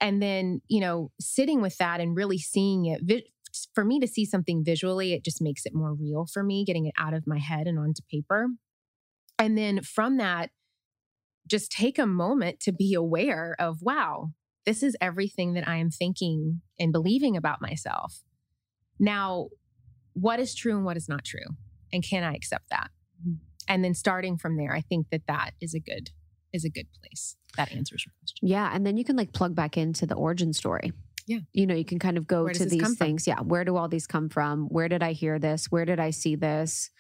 And then, you know, sitting with that and really seeing it. For me to see something visually, it just makes it more real for me, getting it out of my head and onto paper. And then from that, just take a moment to be aware of, wow, this is everything that I am thinking and believing about myself. Now, what is true and what is not true? And can I accept that?
Mhm.
And then starting from there, I think that that is a good is a good place. That answers your question.
Yeah. And then you can like plug back into the origin story.
Yeah.
You know, you can kind of go to these
come from?
things. Yeah. Where do all these come from? Where did I hear this? Where did I see this?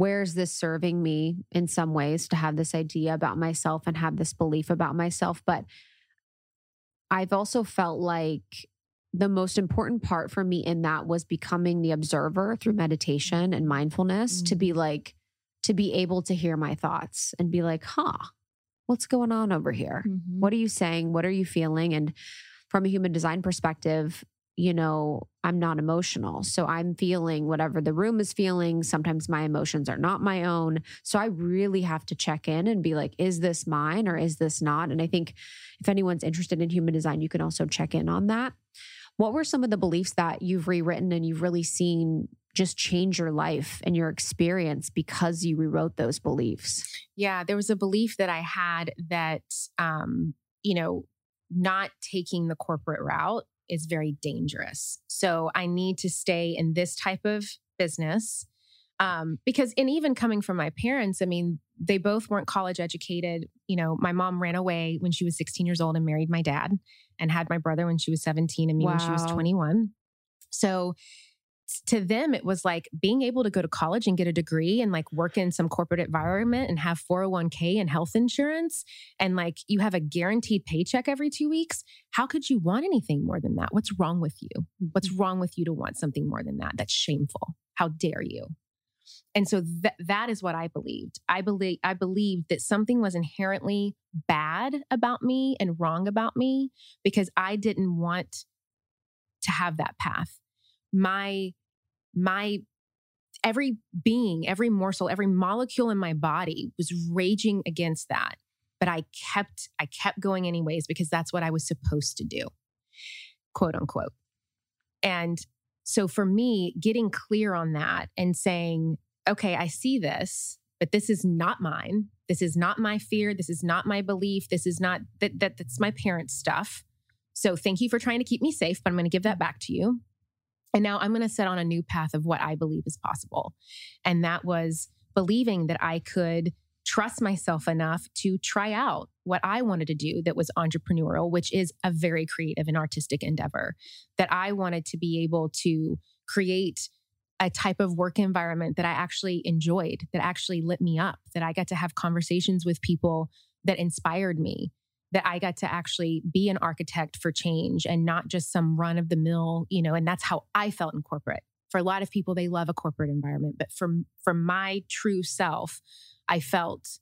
Where is this serving me in some ways to have this idea about myself and have this belief about myself? But I've also felt like the most important part for me in that was becoming the observer through meditation and mindfulness to
Mm.
be like, to be able to hear my thoughts and be like, huh, what's going on over here? What are you saying? What are you feeling? And from a human design perspective, you know, I'm not emotional. So I'm feeling whatever the room is feeling. Sometimes my emotions are not my own. So I really have to check in and be like, is this mine or is this not? And I think if anyone's interested in human design, you can also check in on that. What were some of the beliefs that you've rewritten and you've really seen just change your life and your experience because you rewrote those beliefs?
Yeah, there was a belief that I had that, um, you know, not taking the corporate route is very dangerous. So I need to stay in this type of business. Um, because, and even coming from my parents, I mean, they both weren't college educated. You know, my mom ran away when she was 16 years old and married my dad and had my brother when she was 17 and me wow. when she was 21. So to them, it was like being able to go to college and get a degree and like work in some corporate environment and have 401k and health insurance and like you have a guaranteed paycheck every two weeks. How could you want anything more than that? What's wrong with you? What's mm-hmm. wrong with you to want something more than that? That's shameful. How dare you? And so that that is what I believed. I believe I believed that something was inherently bad about me and wrong about me because I didn't want to have that path. My my every being, every morsel, every molecule in my body was raging against that. But I kept I kept going anyways because that's what I was supposed to do. Quote unquote. And so for me, getting clear on that and saying, okay, I see this, but this is not mine. This is not my fear. This is not my belief. This is not that, that that's my parents' stuff. So thank you for trying to keep me safe, but I'm going to give that back to you. And now I'm going to set on a new path of what I believe is possible. And that was believing that I could trust myself enough to try out what I wanted to do that was entrepreneurial, which is a very creative and artistic endeavor. That I wanted to be able to create a type of work environment that I actually enjoyed, that actually lit me up, that I got to have conversations with people that inspired me, that I got to actually be an architect for change and not just some run of the mill, you know, and that's how I felt in corporate. For a lot of people, they love a corporate environment, but for, for my true self, I felt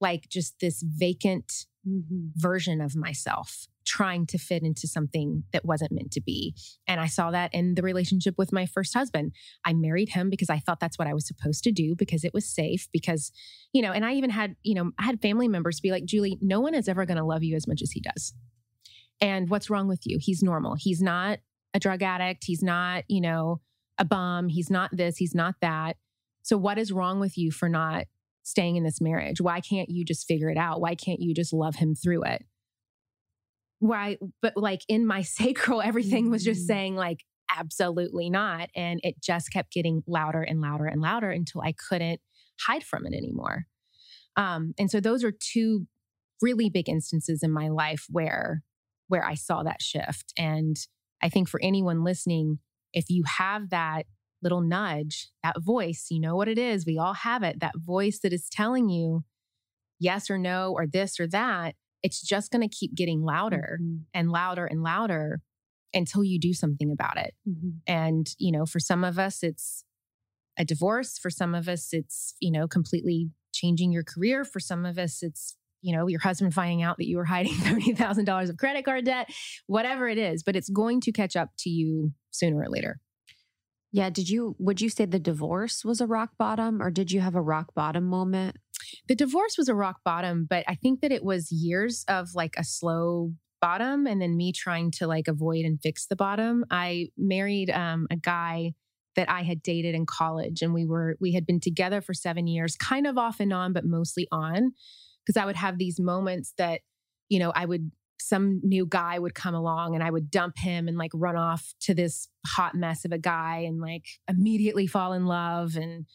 like just this vacant mm-hmm. version of myself trying to fit into something that wasn't meant to be. And I saw that in the relationship with my first husband. I married him because I thought that's what I was supposed to do because it was safe because you know, and I even had, you know, I had family members be like, "Julie, no one is ever going to love you as much as he does." And what's wrong with you? He's normal. He's not a drug addict, he's not, you know, a bum, he's not this, he's not that. So what is wrong with you for not staying in this marriage? Why can't you just figure it out? Why can't you just love him through it? Why but like in my sacral everything was just mm. saying like absolutely not and it just kept getting louder and louder and louder until i couldn't hide from it anymore um and so those are two really big instances in my life where where i saw that shift and i think for anyone listening if you have that little nudge that voice you know what it is we all have it that voice that is telling you yes or no or this or that it's just going to keep getting louder mm-hmm. and louder and louder until you do something about it. Mm-hmm. And, you know, for some of us, it's a divorce. For some of us, it's, you know, completely changing your career. For some of us, it's, you know, your husband finding out that you were hiding $30,000 of credit card debt, whatever it is, but it's going to catch up to you sooner or later.
Yeah. Did you, would you say the divorce was a rock bottom or did you have a rock bottom moment?
The divorce was a rock bottom, but I think that it was years of like a slow bottom and then me trying to like avoid and fix the bottom. I married um, a guy that I had dated in college and we were we had been together for 7 years, kind of off and on but mostly on because I would have these moments that you know, I would some new guy would come along and I would dump him and like run off to this hot mess of a guy and like immediately fall in love and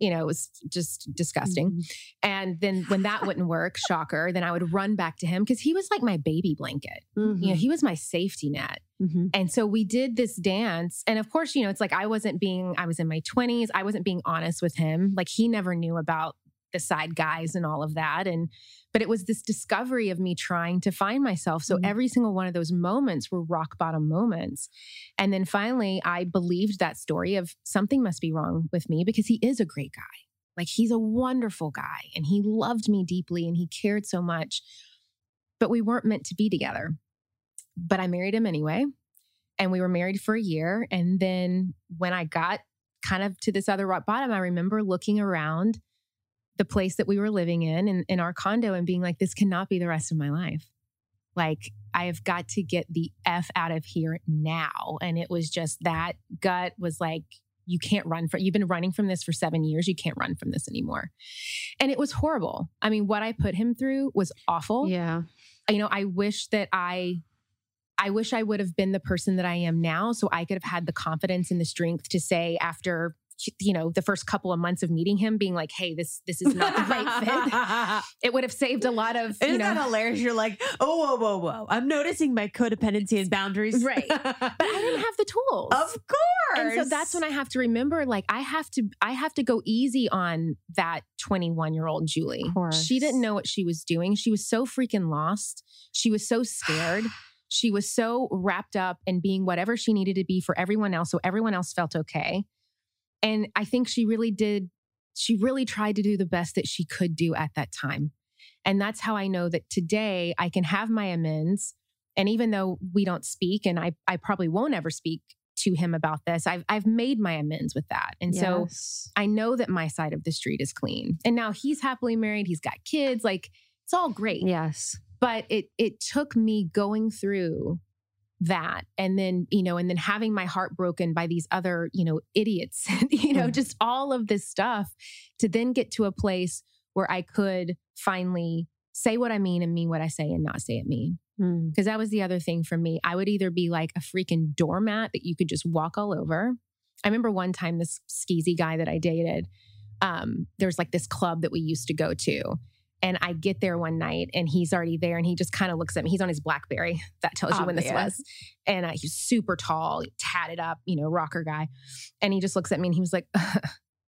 you know, it was just disgusting. Mm-hmm. And then when that wouldn't work, shocker, then I would run back to him because he was like my baby blanket. Mm-hmm. You know, mm-hmm. he was my safety net. Mm-hmm. And so we did this dance. And of course, you know, it's like I wasn't being, I was in my 20s. I wasn't being honest with him. Like he never knew about the side guys and all of that. And, but it was this discovery of me trying to find myself. So mm-hmm. every single one of those moments were rock bottom moments. And then finally, I believed that story of something must be wrong with me because he is a great guy. Like he's a wonderful guy and he loved me deeply and he cared so much. But we weren't meant to be together. But I married him anyway. And we were married for a year. And then when I got kind of to this other rock bottom, I remember looking around the place that we were living in, in, in our condo, and being like, this cannot be the rest of my life. Like, I have got to get the F out of here now. And it was just that gut was like, you can't run from you've been running from this for 7 years you can't run from this anymore and it was horrible i mean what i put him through was awful
yeah
you know i wish that i i wish i would have been the person that i am now so i could have had the confidence and the strength to say after you know, the first couple of months of meeting him being like, hey, this this is not the right fit. It would have saved a lot of,
Isn't
you know,
that hilarious? You're like, oh, whoa, whoa, whoa. I'm noticing my codependency and boundaries.
Right. but I didn't have the tools.
Of course.
and so that's when I have to remember, like, I have to, I have to go easy on that 21 year old Julie. She didn't know what she was doing. She was so freaking lost. She was so scared. she was so wrapped up in being whatever she needed to be for everyone else. So everyone else felt okay. And I think she really did, she really tried to do the best that she could do at that time. And that's how I know that today I can have my amends. And even though we don't speak, and I, I probably won't ever speak to him about this, I've, I've made my amends with that. And so I know that my side of the street is clean. And now he's happily married, he's got kids, like it's all great.
yes.
But it it took me going through that and then, you know, and then having my heart broken by these other, you know, idiots, you know,
Mm.
just all of this stuff to then get to a place where I could finally say what I mean and mean what I say and not say it mean.
Mm.
Because that was the other thing for me. I would either be like a freaking doormat that you could just walk all over. I remember one time this skeezy guy that I dated, um, there's like this club that we used to go to. And I get there one night and he's already there and he just kind of looks at me. He's on his Blackberry. That tells you when this was. And uh, he's super tall, tatted up, you know, rocker guy. And he just looks at me and he was like,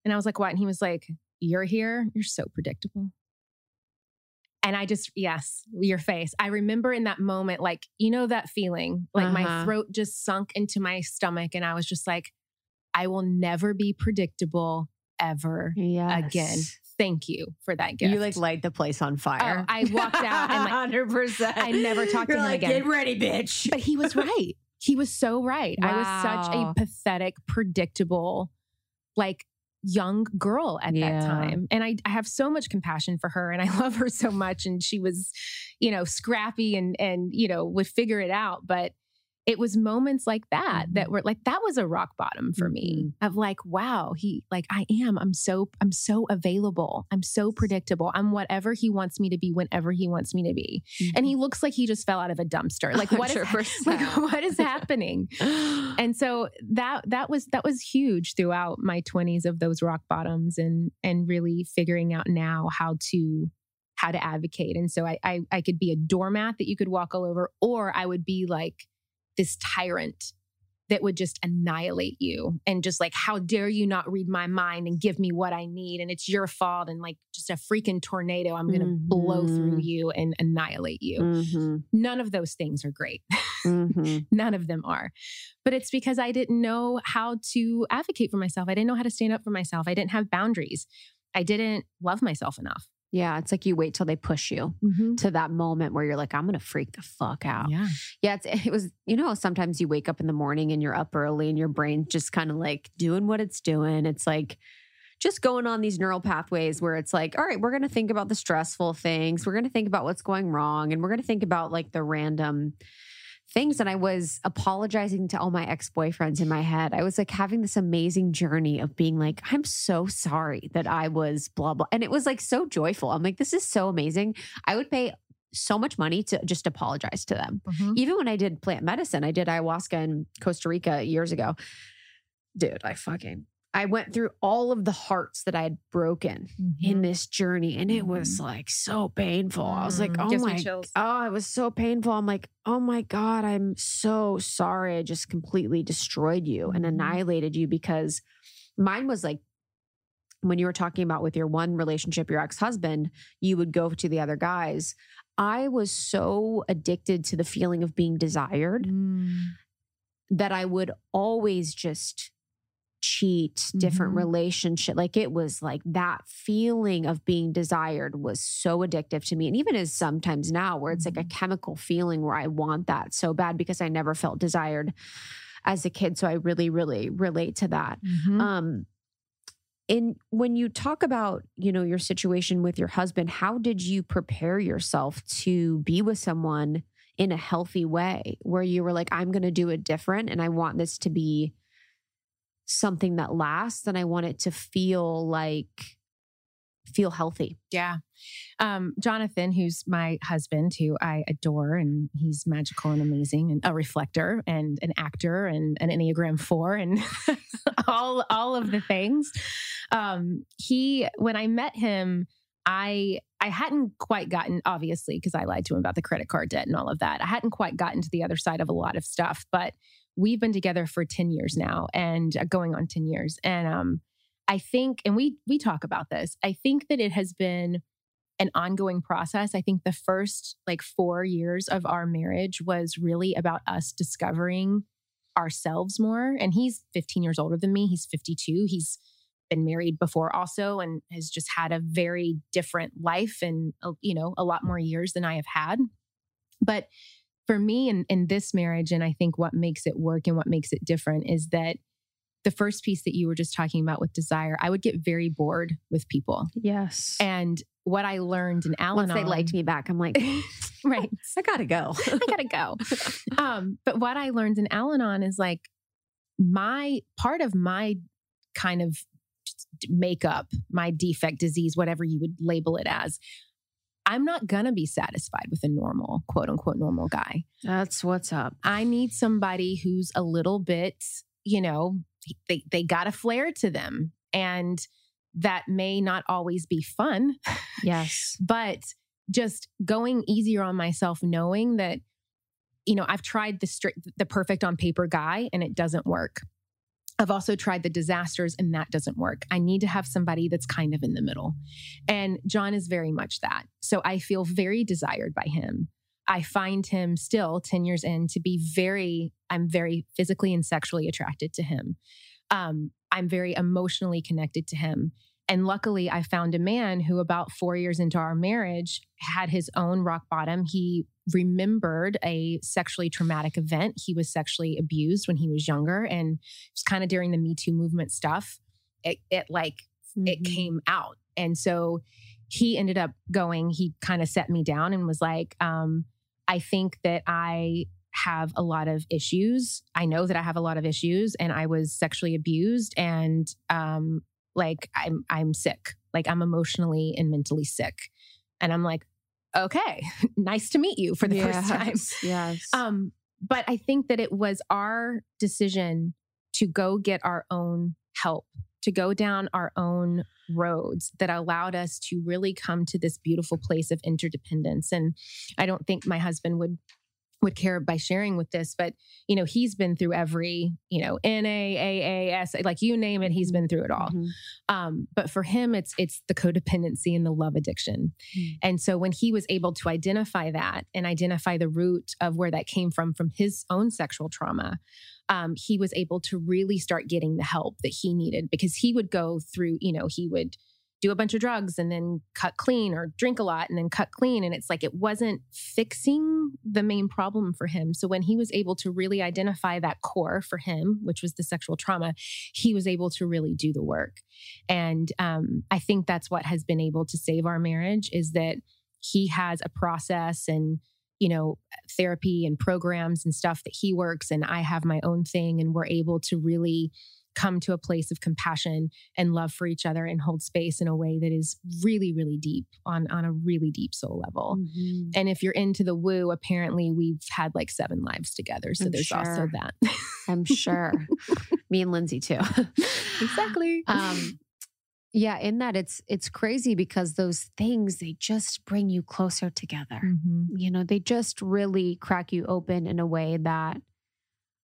and I was like, what? And he was like, you're here. You're so predictable. And I just, yes, your face. I remember in that moment, like, you know, that feeling, like my
Uh-huh.
throat just sunk into my stomach. And I was just like, I will never be predictable ever
Yes.
again. Thank you for that gift.
You like light the place on fire.
Oh, I walked out and like,
hundred percent.
I never talked to
You're
him
like,
again.
Get ready, bitch.
but he was right. He was so right. I was such a pathetic, predictable, like young girl at
Yeah.
that time. And I, I have so much compassion for her and I love her so much. And she was, you know, scrappy and and you know, would figure it out. But it was moments like that that
Mm-hmm.
were like that was a rock bottom for me of like wow he like i am i'm so i'm so available i'm so predictable i'm whatever he wants me to be whenever he wants me to be. And he looks like he just fell out of a dumpster like what is
100%.
like what is happening? And so that that was that was huge throughout my 20s of those rock bottoms and and really figuring out now how to how to advocate. And so I, I i could be a doormat that you could walk all over or i would be like this tyrant that would just annihilate you and just like how dare you not read my mind and give me what i need and it's your fault and like just a freaking tornado i'm going to blow through
Mhm.
you and annihilate you
Mhm,
none of those things are great
mhm.
None of them are. But it's because I didn't know how to advocate for myself. I didn't know how to stand up for myself. I didn't have boundaries. I didn't love myself enough.
Yeah, it's like you wait till they push you mm-hmm. to that moment where you're like, I'm gonna freak the fuck out.
Yeah.
Yeah, it's, it was, you know, sometimes you wake up in the morning and you're up early and your brain's just kind of like doing what it's doing. It's like just going on these neural pathways where it's like, all right, we're going to think about the stressful things. We're going to think about what's going wrong. And we're going to think about like the random things. And I was apologizing to all my ex boyfriends in my head. I was like having this amazing journey of being like, I'm so sorry that I was blah, blah. And it was like so joyful. I'm like, this is so amazing. I would pay so much money to just apologize to them mm-hmm. even when I did plant medicine, I did ayahuasca in Costa Rica years ago. Dude, I fucking I went through all of the hearts that I had broken in this journey, and it was like so painful. I was like,
Mm,
oh my, oh, it was so painful. I'm like, oh my god, I'm so sorry. I just completely destroyed you and
Mhm.
annihilated you because mine was like. When you were talking about with your one relationship, your ex husband, you would go to the other guys. I was so addicted to the feeling of being desired
Mm.
that I would always just cheat different
Mhm.
relationship like it was like that feeling of being desired was so addictive to me and even as sometimes now where it's like a
Mhm.
chemical feeling where I want that so bad because I never felt desired as a kid so I really really relate to that
Mhm.
um in when you talk about you know your situation with your husband how did you prepare yourself to be with someone in a healthy way where you were like i'm going to do it different and i want this to be something that lasts and i want it to feel like feel healthy.
Yeah. Um, Jonathan, who's my husband, who I adore, and he's magical and amazing, and a reflector and an actor and an Enneagram four and all all of the things. Um, he when I met him, I I hadn't quite gotten obviously because I lied to him about the credit card debt and all of that. I hadn't quite gotten to the other side of a lot of stuff, but we've been together for 10 years now and uh, going on 10 years and um I think, and we we talk about this. I think that it has been an ongoing process. I think the first like four years of our marriage was really about us discovering ourselves more. And he's 15 years older than me. He's 52. He's been married before also and has just had a very different life and uh, you know a lot more years than I have had. But for me in, in this marriage, and I think what makes it work and what makes it different is that the first piece that you were just talking about with desire, I would get very bored with people.
Yes.
And what I learned in Al
Once they liked me back, I'm like,
right,
I gotta go.
I gotta go. Um, but what I learned in Al Anon is like my part of my kind of makeup, my defect, disease, whatever you would label it as. I'm not gonna be satisfied with a normal, quote unquote, normal guy.
That's what's up.
I need somebody who's a little bit, you know, they they got a flair to them and that may not always be fun
Yes.
but just going easier on myself knowing that you know i've tried the straight the perfect on paper guy and it doesn't work i've also tried the disasters and that doesn't work. I need to have somebody that's kind of in the middle. And john is very much that. So i feel very desired by him. I find him still 10 years in to be very i'm very physically and sexually attracted to him. Um, i'm very emotionally connected to him and luckily, I found a man who, about four years into our marriage, had his own rock bottom. He remembered a sexually traumatic event. He was sexually abused when he was younger. And it was kind of during the Me Too movement stuff. It, it like, mm-hmm. it came out. And so he ended up going, he kind of set me down and was like, um, I think that I have a lot of issues. I know that I have a lot of issues and I was sexually abused and um, like i'm i'm sick. Like i'm emotionally and mentally sick. And i'm like okay nice to meet you for the
yes,
first time.
Yes.
Um but i think that it was our decision to go get our own help to go down our own roads that allowed us to really come to this beautiful place of interdependence. And i don't think my husband would would care by sharing with this, but you know, he's been through every, you know, NAAAS, like you name it, he's mm-hmm. been through it all. Mm-hmm. Um, but for him, it's it's the codependency and the love addiction. Mm-hmm. And so when he was able to identify that and identify the root of where that came from from his own sexual trauma, um, he was able to really start getting the help that he needed because he would go through, you know, he would do a bunch of drugs and then cut clean or drink a lot and then cut clean. And it's like it wasn't fixing the main problem for him. So when he was able to really identify that core for him, which was the sexual trauma, he was able to really do the work. And um, I think that's what has been able to save our marriage is that he has a process and you know therapy and programs and stuff that he works and I have my own thing and we're able to really come to a place of compassion and love for each other and hold space in a way that is really really deep on on a really deep soul level mm-hmm. and if you're into the woo apparently we've had like seven lives together so I'm there's sure. also that
i'm sure me and lindsey too
exactly
um yeah in that it's it's crazy because those things they just bring you closer together mm-hmm. you know they just really crack you open in a way that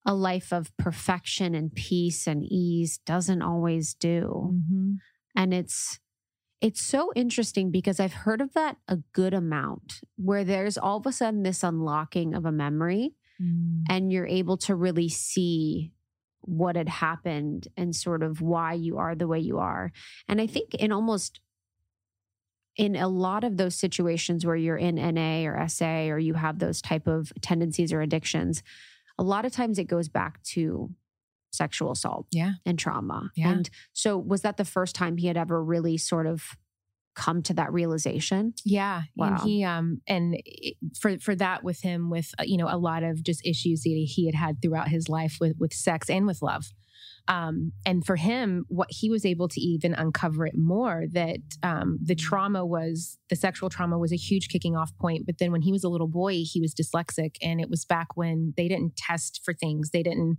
a life of perfection and peace and ease doesn't always do. Mm-hmm. And it's it's so interesting because I've heard of that a good amount where there's all of a sudden this unlocking of a memory mm. and you're able to really see what had happened and sort of why you are the way you are. And I think in almost in a lot of those situations where you're in NA or SA or you have those type of tendencies or addictions, a lot of times it goes back to sexual assault
yeah.
and trauma.
Yeah.
And so was that the first time he had ever really sort of come to that realization?
Yeah.
Wow.
And he um and for for that with him with uh, you know a lot of just issues that he had had throughout his life with with sex and with love. Um, and for him, what he was able to even uncover it more that um, the trauma was the sexual trauma was a huge kicking off point. But then when he was a little boy, he was dyslexic. And it was back when they didn't test for things. They didn't,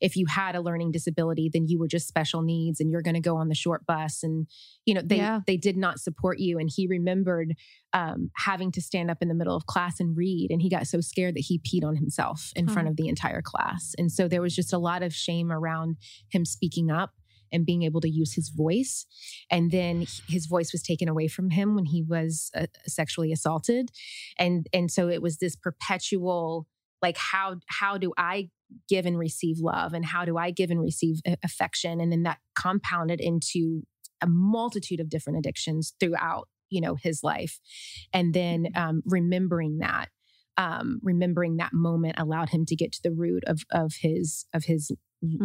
if you had a learning disability, then you were just special needs and you're going to go on the short bus. And, you know, they,
Yeah.
they did not support you. And he remembered um, having to stand up in the middle of class and read. And he got so scared that he peed on himself in front of the entire class. And so there was just a lot of shame around him speaking up and being able to use his voice. And then his voice was taken away from him when he was uh, sexually assaulted. And and so it was this perpetual like how how do I give and receive love and how do I give and receive affection and then that compounded into a multitude of different addictions throughout you know his life and then um, remembering that um, remembering that moment allowed him to get to the root of of his of his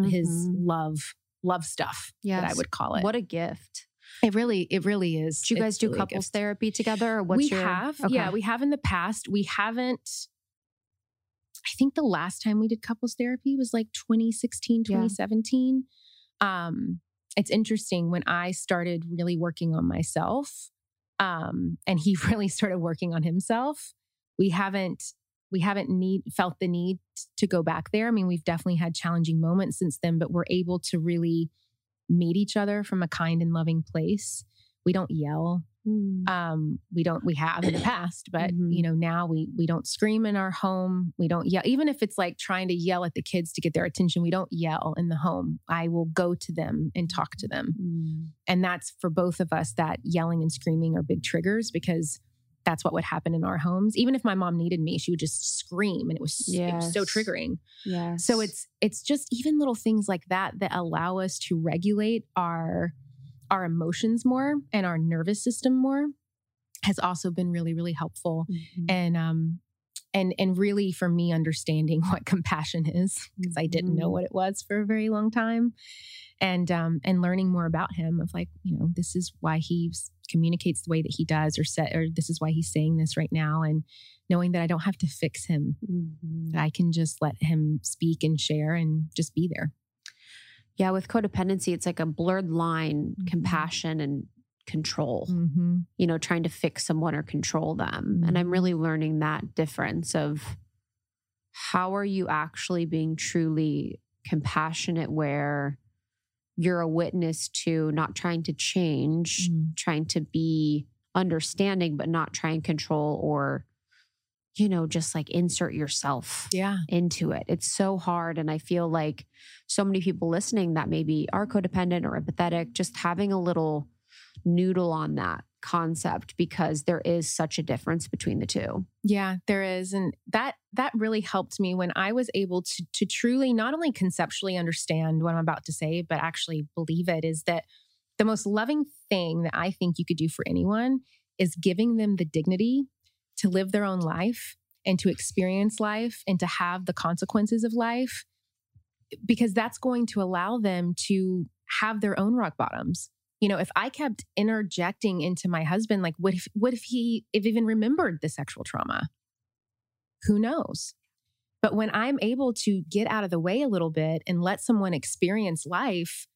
his
Mhm.
love love stuff that I would call it.
What a gift.
it really it really is.
Do you guys do
really
couples therapy together? Or what's
we
your,
have,
Okay.
yeah, we have in the past. We haven't. I think the last time we did couples therapy was like 2016,
Yeah.
2017. Um, it's interesting when I started really working on myself, um, and he really started working on himself. We haven't we haven't need felt the need to go back there. I mean, we've definitely had challenging moments since then, but we're able to really meet each other from a kind and loving place. We don't yell
Mm.
um we don't we have in the past but
Mhm.
you know now we we don't scream in our home we don't yell even if it's like trying to yell at the kids to get their attention we don't yell in the home i will go to them and talk to them
Mm.
and that's for both of us that yelling and screaming are big triggers because that's what would happen in our homes even if my mom needed me she would just scream and it was, it was so triggering
Yes.
so it's it's just even little things like that that allow us to regulate our our emotions more and our nervous system more has also been really really helpful
Mhm.
and um and and really for me understanding what compassion is because I didn't know
Mhm.
what it was for a very long time and um and learning more about him of like you know this is why he communicates the way that he does or set or this is why he's saying this right now and knowing that I don't have to fix him
Mhm.
I can just let him speak and share and just be there
Yeah, with codependency, it's like a blurred line,
Mhm.
compassion and control,
mm-hmm.
you know, trying to fix someone or control them. And I'm
Mhm.
really learning that difference of how are you actually being truly compassionate where you're a witness to not trying to change,
Mm.
trying to be understanding, but not try and control or, you know, just like insert yourself
yeah
into it. It's so hard. And I feel like so many people listening that maybe are codependent or empathetic, just having a little noodle on that concept because there is such a difference between the two.
Yeah, there is. And that that really helped me when I was able to to truly not only conceptually understand what I'm about to say, but actually believe it is that the most loving thing that I think you could do for anyone is giving them the dignity to live their own life and to experience life and to have the consequences of life because that's going to allow them to have their own rock bottoms. You know if i kept interjecting into my husband like what if what if he if even remembered the sexual trauma? Who knows? But when i'm able to get out of the way a little bit and let someone experience life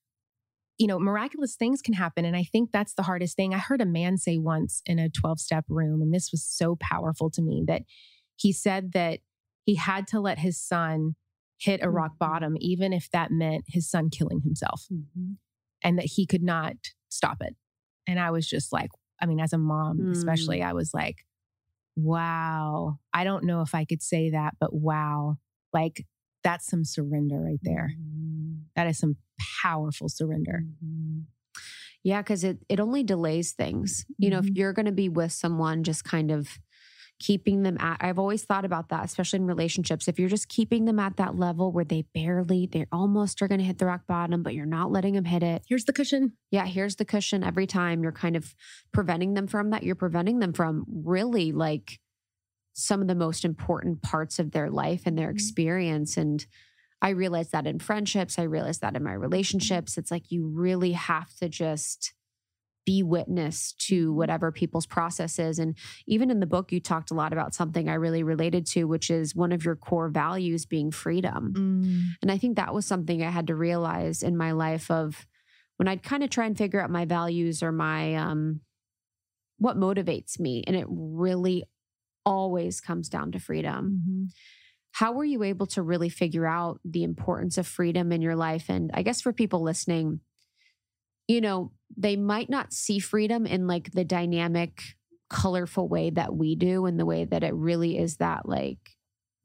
you know miraculous things can happen and i think that's the hardest thing i heard a man say once in a 12 step room and this was so powerful to me that he said that he had to let his son hit a rock
Mhm.
bottom even if that meant his son killing himself and that he could not stop it. And I was just like, I mean, as a mom,
Mm.
especially, I was like, wow, I don't know if I could say that, but wow, like that's some surrender right there.
Mhm.
That is some powerful surrender.
Mhm. Yeah, because it it only delays things. You know, if
Mhm.
you're going to be with someone, just kind of keeping them at. I've always thought about that, especially in relationships. If you're just keeping them at that level where they barely, they almost are going to hit the rock bottom, but you're not letting them hit it.
Here's the cushion.
Yeah, here's the cushion. Every time you're kind of preventing them from that, you're preventing them from really like some of the most important parts of their life and their
Mhm.
experience. And I realized that in friendships, I realized that in my relationships. It's like you really have to just be witness to whatever people's process is. And even in the book, you talked a lot about something I really related to, which is one of your core values being freedom.
Mm.
And I think that was something I had to realize in my life of when I'd kind of try and figure out my values or my um what motivates me. And it really always comes down to freedom.
Mhm.
How were you able to really figure out the importance of freedom in your life? And I guess for people listening, you know, they might not see freedom in like the dynamic, colorful way that we do, and the way that it really is that like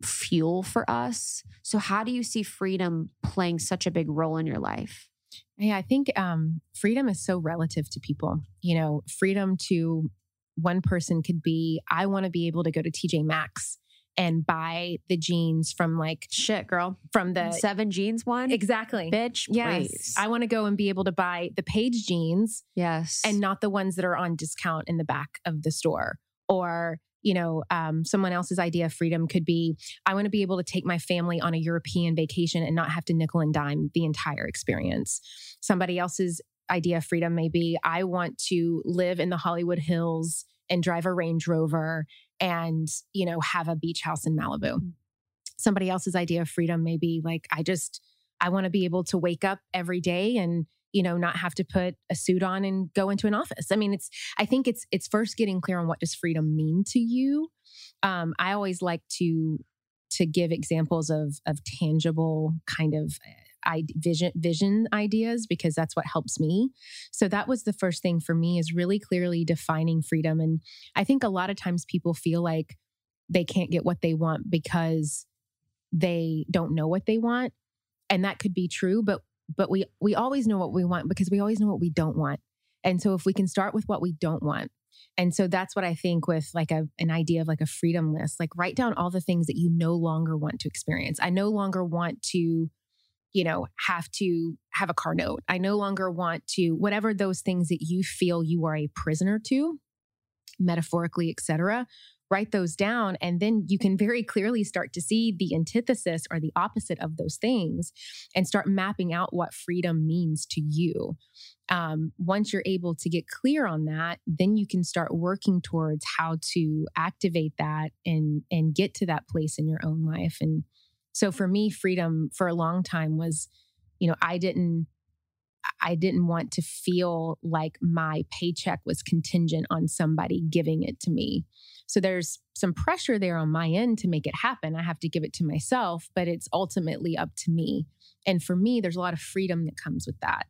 fuel for us. So, how do you see freedom playing such a big role in your life?
Yeah, I think um, freedom is so relative to people. You know, freedom to one person could be I want to be able to go to TJ Maxx and buy the jeans from like
Shit, girl.
from the
Seven jeans one?
exactly.
Bitch,
Yes,
please.
I want to go and be able to buy the Paige jeans
yes.
and not the ones that are on discount in the back of the store. Or, you know, um, someone else's idea of freedom could be I want to be able to take my family on a European vacation and not have to nickel and dime the entire experience. Somebody else's idea of freedom may be I want to live in the Hollywood Hills and drive a Range Rover and, you know, have a beach house in Malibu. Somebody else's idea of freedom may be like, I just, I want to be able to wake up every day and you know not have to put a suit on and go into an office. I mean it's i think it's it's first getting clear on what does freedom mean to you. Um i always like to to give examples of of tangible kind of I, vision vision ideas because that's what helps me. So that was the first thing for me is really clearly defining freedom. And i think a lot of times people feel like they can't get what they want because they don't know what they want. And that could be true but but we we always know what we want because we always know what we don't want. And so if we can start with what we don't want and so that's what i think with like a an idea of like a freedom list like write down all the things that you no longer want to experience. I no longer want to you know have to have a car note. I no longer want to whatever those things that you feel you are a prisoner to metaphorically etc write those down and then you can very clearly start to see the antithesis or the opposite of those things and start mapping out what freedom means to you. Um, once you're able to get clear on that then you can start working towards how to activate that and and get to that place in your own life and so for me freedom for a long time was you know i didn't I didn't want to feel like my paycheck was contingent on somebody giving it to me. So there's some pressure there on my end to make it happen. I have to give it to myself, but it's ultimately up to me. And for me, there's a lot of freedom that comes with that.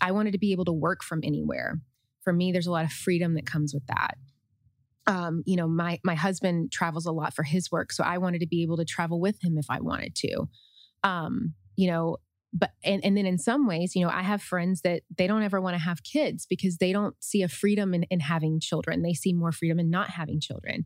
I wanted to be able to work from anywhere. For me, there's a lot of freedom that comes with that. Um, you know, my my husband travels a lot for his work, so I wanted to be able to travel with him if I wanted to. Um, you know, but and, and then in some ways you know i have friends that they don't ever want to have kids because they don't see a freedom in, in having children. They see more freedom in not having children.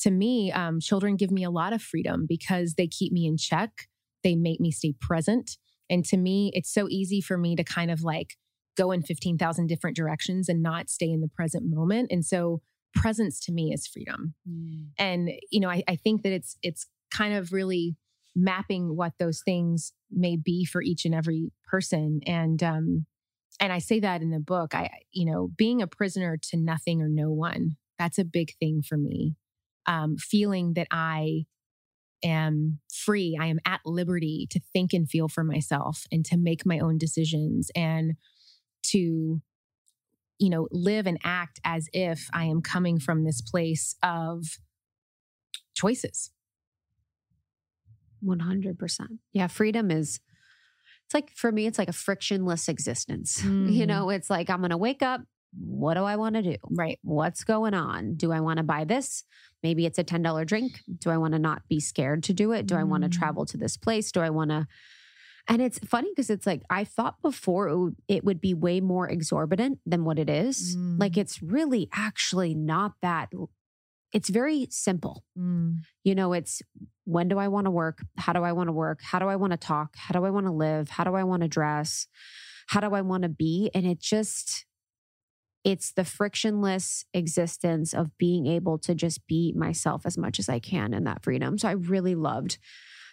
To me um, children give me a lot of freedom because they keep me in check. They make me stay present. And to me it's so easy for me to kind of like go in 15000 different directions and not stay in the present moment. And so presence to me is freedom. And you know I, I think that it's it's kind of really mapping what those things may be for each and every person. And um and i say that in the book i you know being a prisoner to nothing or no one that's a big thing for me. Um feeling that i am free i am at liberty to think and feel for myself and to make my own decisions and to you know live and act as if i am coming from this place of choices
100%. Yeah, freedom is it's like for me it's like a frictionless existence. You
Mhm.
know, it's like I'm going to wake up, what do I want to do?
right
What's going on? Do I want to buy this? Maybe it's a $10 drink. Do I want to not be scared to do it? Do I want to
Mm.
travel to this place? Do I want to and it's funny because it's like I thought before it would, it would be way more exorbitant than what it is. Like
Mm.
it's really actually not that. It's very simple.
Mm.
You know, it's when do I want to work? How do I want to work? How do I want to talk? How do I want to live? How do I want to dress? How do I want to be? And it just, it's the frictionless existence of being able to just be myself as much as I can in that freedom. So I really loved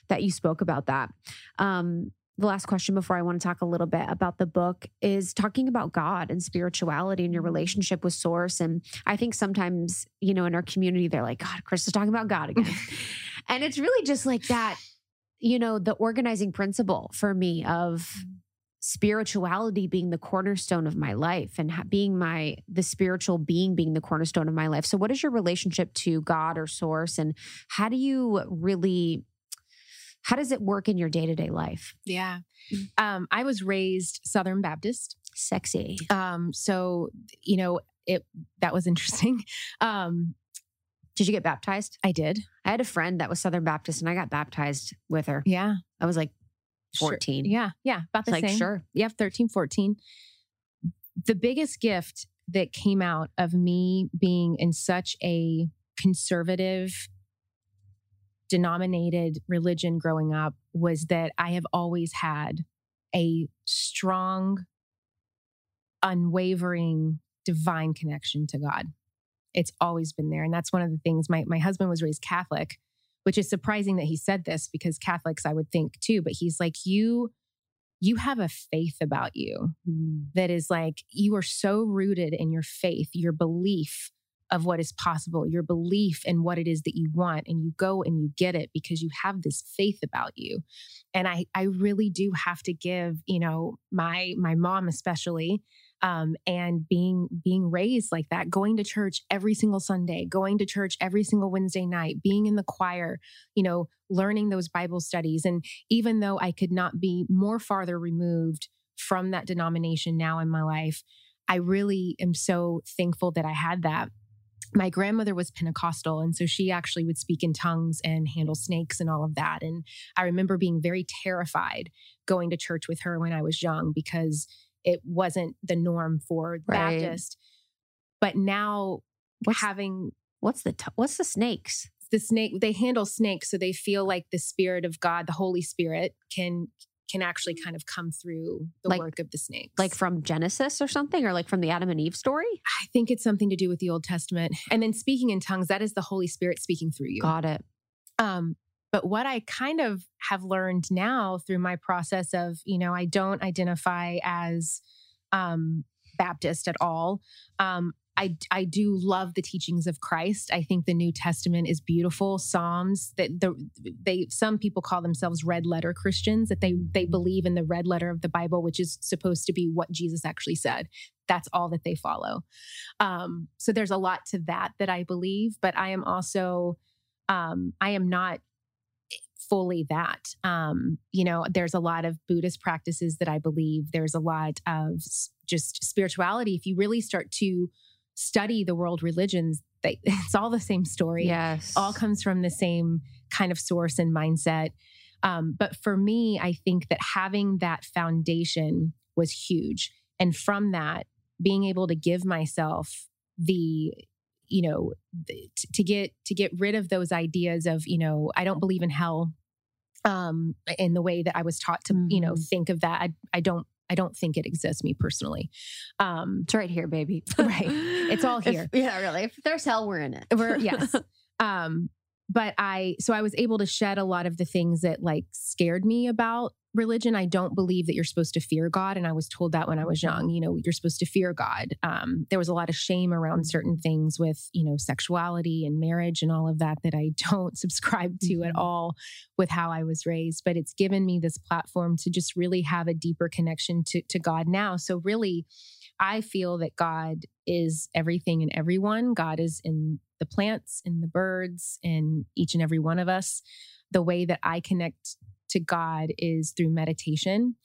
that you spoke about that. Um, the last question before I want to talk a little bit about the book is talking about God and spirituality and your
Mm-hmm.
relationship with Source. And I think sometimes, you know, in our community, they're like, God, Krista's talking about God again. and it's really just like that, you know, the organizing principle for me of
Mm-hmm.
spirituality being the cornerstone of my life and being my the spiritual being being the cornerstone of my life. So what is your relationship to God or source and how do you really how does it work in your day-to-day life?
Yeah.
Mm.
Um, I was raised Southern Baptist.
Sexy.
Um, so, you know, it that was interesting. Um,
Did you get baptized?
I did.
I had a friend that was Southern Baptist and I got baptized with her.
Yeah.
I was like
Sure.
14.
Yeah. Yeah. About the
like,
same.
sure.
Yeah. 13, 14. The biggest gift that came out of me being in such a conservative, denominated religion growing up was that I have always had a strong, unwavering, divine connection to God. It's always been there. And that's one of the things my, my husband was raised Catholic, which is surprising that he said this because Catholics I would think too, but he's like, you you have a faith about you
Mm.
that is like you are so rooted in your faith, your belief of what is possible, your belief in what it is that you want, and you go and you get it because you have this faith about you. And I, I really do have to give, you know, my my mom especially, um, and being being raised like that, going to church every single Sunday, going to church every single Wednesday night, being in the choir, you know, learning those Bible studies, and even though I could not be more farther removed from that denomination now in my life, I really am so thankful that I had that. My grandmother was Pentecostal, and so she actually would speak in tongues and handle snakes and all of that. And I remember being very terrified going to church with her when I was young because it wasn't the norm for
Right.
Baptist. But now
What's-
having
What's the t- what's the snakes?
the snake they handle snakes so they feel like the spirit of god the holy spirit can can actually kind of come through the
Like-
work of the snakes
Like from Genesis or something or like from the Adam and Eve story?
i think it's something to do with the old testament and then speaking in tongues that is the holy spirit speaking through you
Got it.
um but what i kind of have learned now through my process of you know i don't identify as um baptist at all um I, I do love the teachings of Christ. I think the New Testament is beautiful. Psalms that the they some people call themselves red letter Christians that they they believe in the red letter of the Bible, which is supposed to be what Jesus actually said. That's all that they follow. Um, so there's a lot to that that I believe, but I am also um, I am not fully that. Um, you know, there's a lot of Buddhist practices that I believe. There's a lot of just spirituality. If you really start to study the world religions, they, it's all the same story.
Yes.
All comes from the same kind of source and mindset. Um, but for me, I think that having that foundation was huge. And from that, being able to give myself the you know t- to get to get rid of those ideas of you know i don't believe in hell um in the way that i was taught to you know
Mhm.
think of that i, I don't i don't think it exists me personally um
It's right here, baby.
Right. It's all
If-
here.
yeah, really. If there's hell, we're in it.
we're yes um but i so i was able to shed a lot of the things that like scared me about religion. I don't believe that you're supposed to fear god and i was told that when i was young you know you're supposed to fear god. Um there was a lot of shame around certain things with you know sexuality and marriage and all of that that i don't subscribe to at
Mhm.
all with how i was raised but it's given me this platform to just really have a deeper connection to to god now. So really I feel that God is everything and everyone. God is in the plants, in the birds, in each and every one of us. The way that I connect to God is through meditation.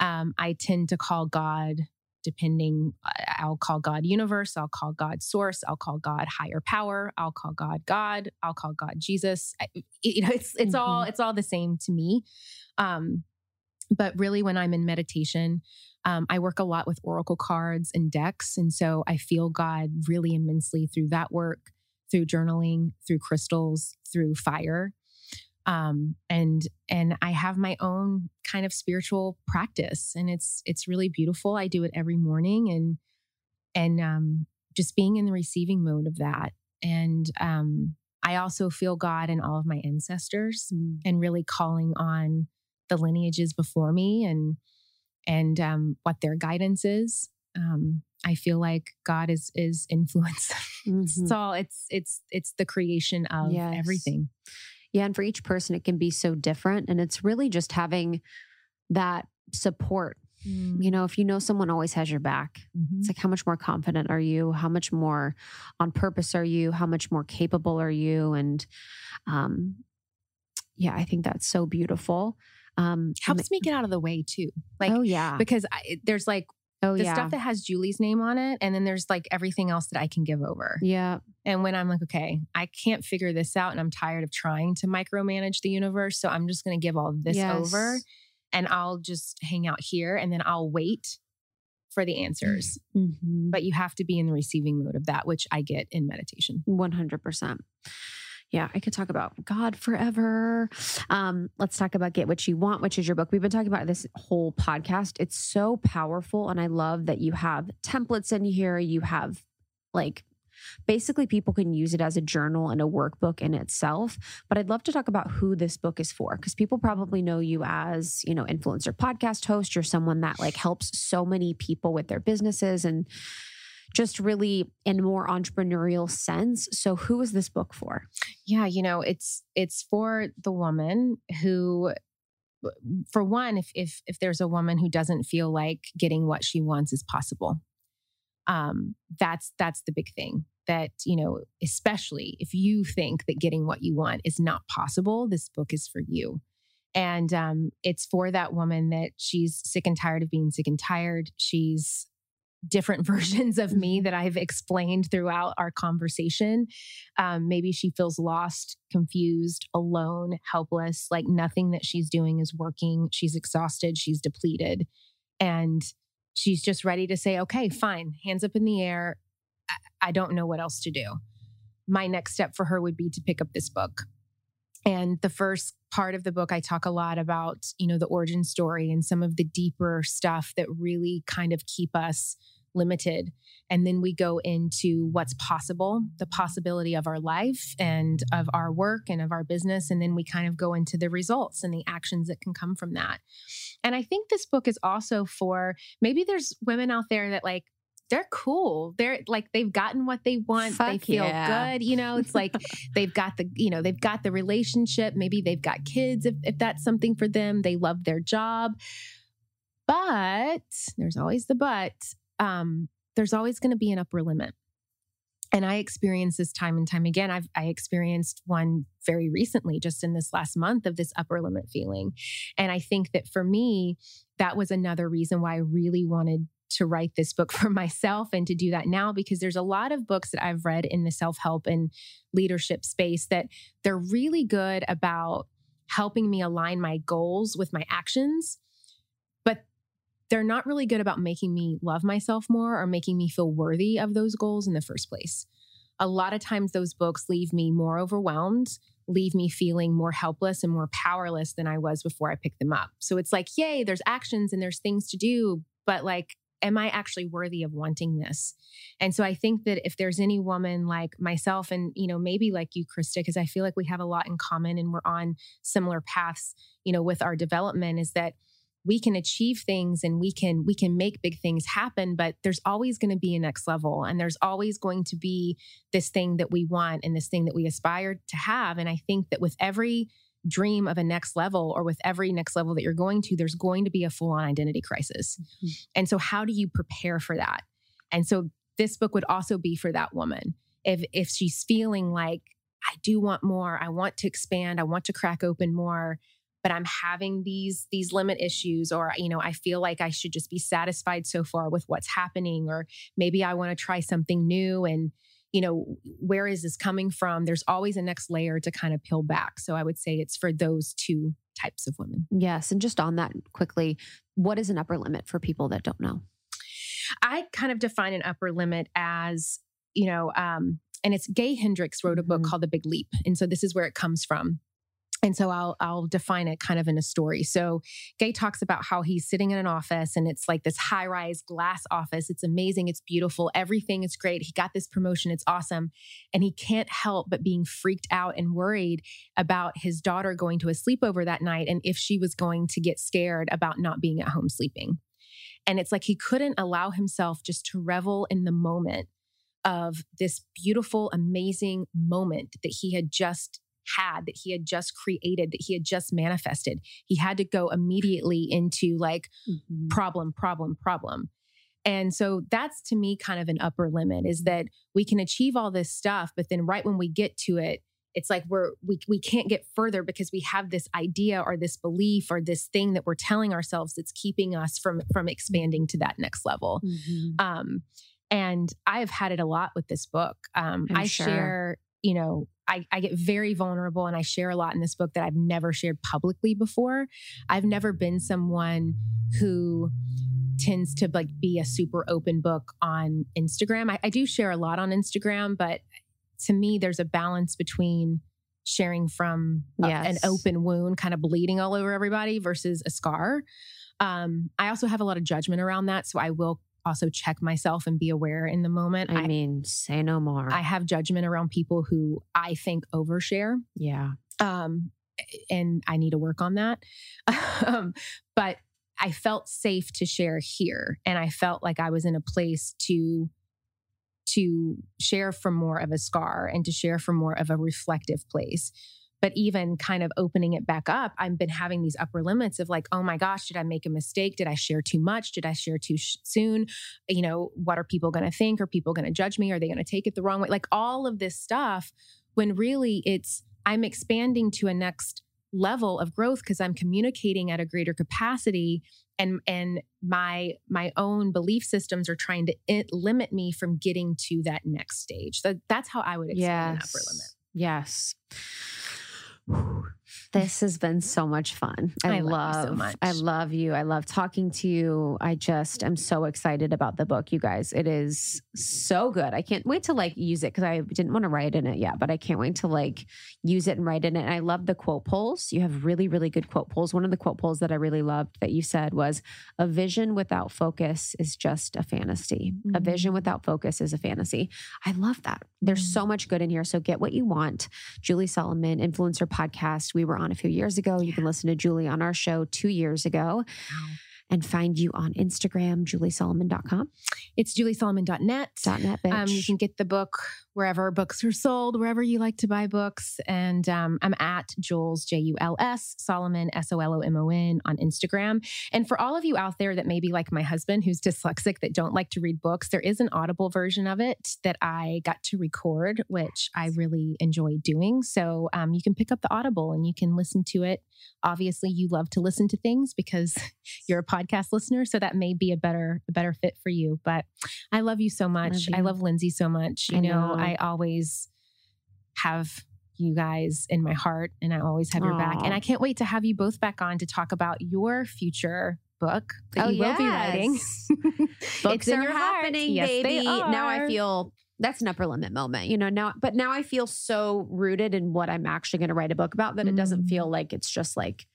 Um, I tend to call God, depending, I'll call God universe, I'll call God source, I'll call God higher power, I'll call God God, I'll call God Jesus. I, you know, it's it's all it's all the same to me. Um, but really, when I'm in meditation, um, I work a lot with oracle cards and decks. And so I feel God really immensely through that work, through journaling, through crystals, through fire. Um, and and I have my own kind of spiritual practice and it's it's really beautiful. I do it every morning and and um, just being in the receiving mode of that. And um, I also feel God and all of my ancestors and really calling on the lineages before me and and um, what their guidance is. Um, I feel like God is is influence. It's all it's it's it's the creation of
Yes.
everything.
Yeah. And for each person, it can be so different. And it's really just having that support. You know, if you know someone always has your back,
Mhm.
it's like how much more confident are you? How much more on purpose are you? How much more capable are you? And um, yeah, I think that's so beautiful. Um,
helps me get out of the way too. Like
oh yeah,
because I, there's like
oh
the
yeah,
stuff that has Julie's name on it, and then there's like everything else that I can give over.
yeah,
And when I'm like, okay, I can't figure this out, and I'm tired of trying to micromanage the universe, so I'm just going to give all this over, and I'll just hang out here, and then I'll wait for the answers.
Mhm.
But you have to be in the receiving mode of that, which I get in meditation.
100%. Yeah, I could talk about God forever. Um, let's talk about Get What You Want, which is your book. We've been talking about this whole podcast. It's so powerful. And I love that you have templates in here. You have like basically people can use it as a journal and a workbook in itself. But I'd love to talk about who this book is for because people probably know you as, you know, influencer podcast host. You're someone that like helps so many people with their businesses and just really in more entrepreneurial sense. So who is this book for?
Yeah, you know, it's it's for the woman who for one, if if if there's a woman who doesn't feel like getting what she wants is possible. Um that's that's the big thing that, you know, especially if you think that getting what you want is not possible, this book is for you. And um it's for that woman that she's sick and tired of being sick and tired. She's different versions of me that I've explained throughout our conversation. Um, maybe she feels lost, confused, alone, helpless, like nothing that she's doing is working. She's exhausted, she's depleted. And she's just ready to say, okay, fine, hands up in the air. I, I don't know what else to do. My next step for her would be to pick up this book. And the first part of the book, I talk a lot about, you know, the origin story and some of the deeper stuff that really kind of keep us limited. And then we go into what's possible, the possibility of our life and of our work and of our business. And then we kind of go into the results and the actions that can come from that. And I think this book is also for maybe there's women out there that like, they're cool. They're like they've gotten what they want. they feel
yeah.
good. You know, it's like they've got the, you know, they've got the relationship. Maybe they've got kids if, if that's something for them. They love their job. But there's always the but. Um, there's always going to be an upper limit. And I experienced this time and time again. I've I experienced one very recently, just in this last month, of this upper limit feeling. And I think that for me, that was another reason why I really wanted to write this book for myself and to do that now because there's a lot of books that I've read in the self-help and leadership space that they're really good about helping me align my goals with my actions but they're not really good about making me love myself more or making me feel worthy of those goals in the first place. A lot of times, those books leave me more overwhelmed, leave me feeling more helpless and more powerless than I was before I picked them up. So it's like, yay, there's actions and there's things to do, but like, am I actually worthy of wanting this? And so I think that if there's any woman like myself and, you know, maybe like you, Krista, because I feel like we have a lot in common and we're on similar paths, you know, with our development is that we can achieve things and we can we can make big things happen but there's always going to be a next level and there's always going to be this thing that we want and this thing that we aspire to have and i think that with every dream of a next level or with every next level that you're going to there's going to be a full on identity crisis.
Mhm.
and so how do you prepare for that? And so this book would also be for that woman. If if she's feeling like i do want more i want to expand i want to crack open more but i'm having these these limit issues or you know i feel like i should just be satisfied so far with what's happening or maybe i want to try something new and you know where is this coming from there's always a next layer to kind of peel back so i would say it's for those two types of women
Yes. And just on that quickly, what is an upper limit for people that don't know?
I kind of define an upper limit as, you know, um, and it's Gay Hendricks wrote a book
Mhm.
called The Big Leap. And so this is where it comes from. And so I'll I'll define it kind of in a story. So Gay talks about how he's sitting in an office and it's like this high-rise glass office. It's amazing, it's beautiful, everything is great. He got this promotion, it's awesome. And he can't help but being freaked out and worried about his daughter going to a sleepover that night and if she was going to get scared about not being at home sleeping. And it's like he couldn't allow himself just to revel in the moment of this beautiful, amazing moment that he had just had that he had just created that he had just manifested he had to go immediately into like mm-hmm. problem problem problem and so that's to me kind of an upper limit is that we can achieve all this stuff but then right when we get to it it's like we're we, we can't get further because we have this idea or this belief or this thing that we're telling ourselves that's keeping us from from expanding to that next level mm-hmm. um and i've had it a lot with this book um i sure. share you know I, I, get very vulnerable and I share a lot in this book that I've never shared publicly before. I've never been someone who tends to like be a super open book on Instagram. I, I do share a lot on Instagram, but to me, there's a balance between sharing from yes. a, an open wound kind of bleeding all over everybody versus a scar. Um, I also have a lot of judgment around that. So I will also check myself and be aware in the moment.
I, I mean, say no more.
I have judgment around people who I think overshare.
Yeah. Um,
and I need to work on that. um, but I felt safe to share here, and I felt like I was in a place to to share from more of a scar and to share from more of a reflective place but even kind of opening it back up i've been having these upper limits of like oh my gosh did i make a mistake? Did i share too much? Did i share too sh- soon? You know what are people going to think? Are people going to judge me? Are they going to take it the wrong way? Like all of this stuff when really it's i'm expanding to a next level of growth because i'm communicating at a greater capacity and and my my own belief systems are trying to it, limit me from getting to that next stage. So that's how i would expand yes. upper limit.
Yes Whew this has been so much fun. I, I love, love so much. I love you. I love talking to you. I just am so excited about the book, you guys. It is so good. I can't wait to like use it because I didn't want to write in it yet, but I can't wait to like use it and write in it. And I love the quote polls. You have really, really good quote polls. One of the quote polls that I really loved that you said was a vision without focus is just a fantasy. Mm-hmm. A vision without focus is a fantasy. I love that. There's mm-hmm. so much good in here. So get what you want. Julie Solomon, influencer podcast. We were on a few years ago. You can listen to Julie on our show two years ago. Wow and find you on Instagram, juliesolomon.com.
It's juliesolomon.net.
.net, bitch. Um,
you can get the book wherever books are sold, wherever you like to buy books. And um, I'm at Jules, J U L S, Solomon, S O L O M O N on Instagram. And for all of you out there that may be like my husband, who's dyslexic, that don't like to read books, there is an audible version of it that I got to record, which I really enjoy doing. So um, you can pick up the audible and you can listen to it. Obviously, you love to listen to things because you're a podcast listener. So that may be a better, a better fit for you. But I love you so much. Love you. I love Lindsey so much. You I know, know I always have you guys in my heart and I always have your back. And I can't wait to have you both back on to talk about your future book that oh, you will yes. be writing.
Books are happening, yes, baby. Now I feel that's an upper limit moment, you know. Now, but now I feel so rooted in what I'm actually going to write a book about that mm. it doesn't feel mm. like it's just like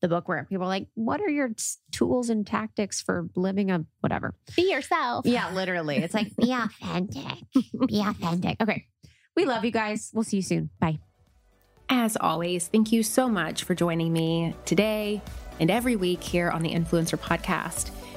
the book where people are like, "What are your tools and tactics for living a whatever?"
Be yourself.
Yeah, literally. It's like be authentic. be authentic. Okay, we love you guys. We'll see you soon. Bye.
As always, thank you so much for joining me today and every week here on the Influencer Podcast.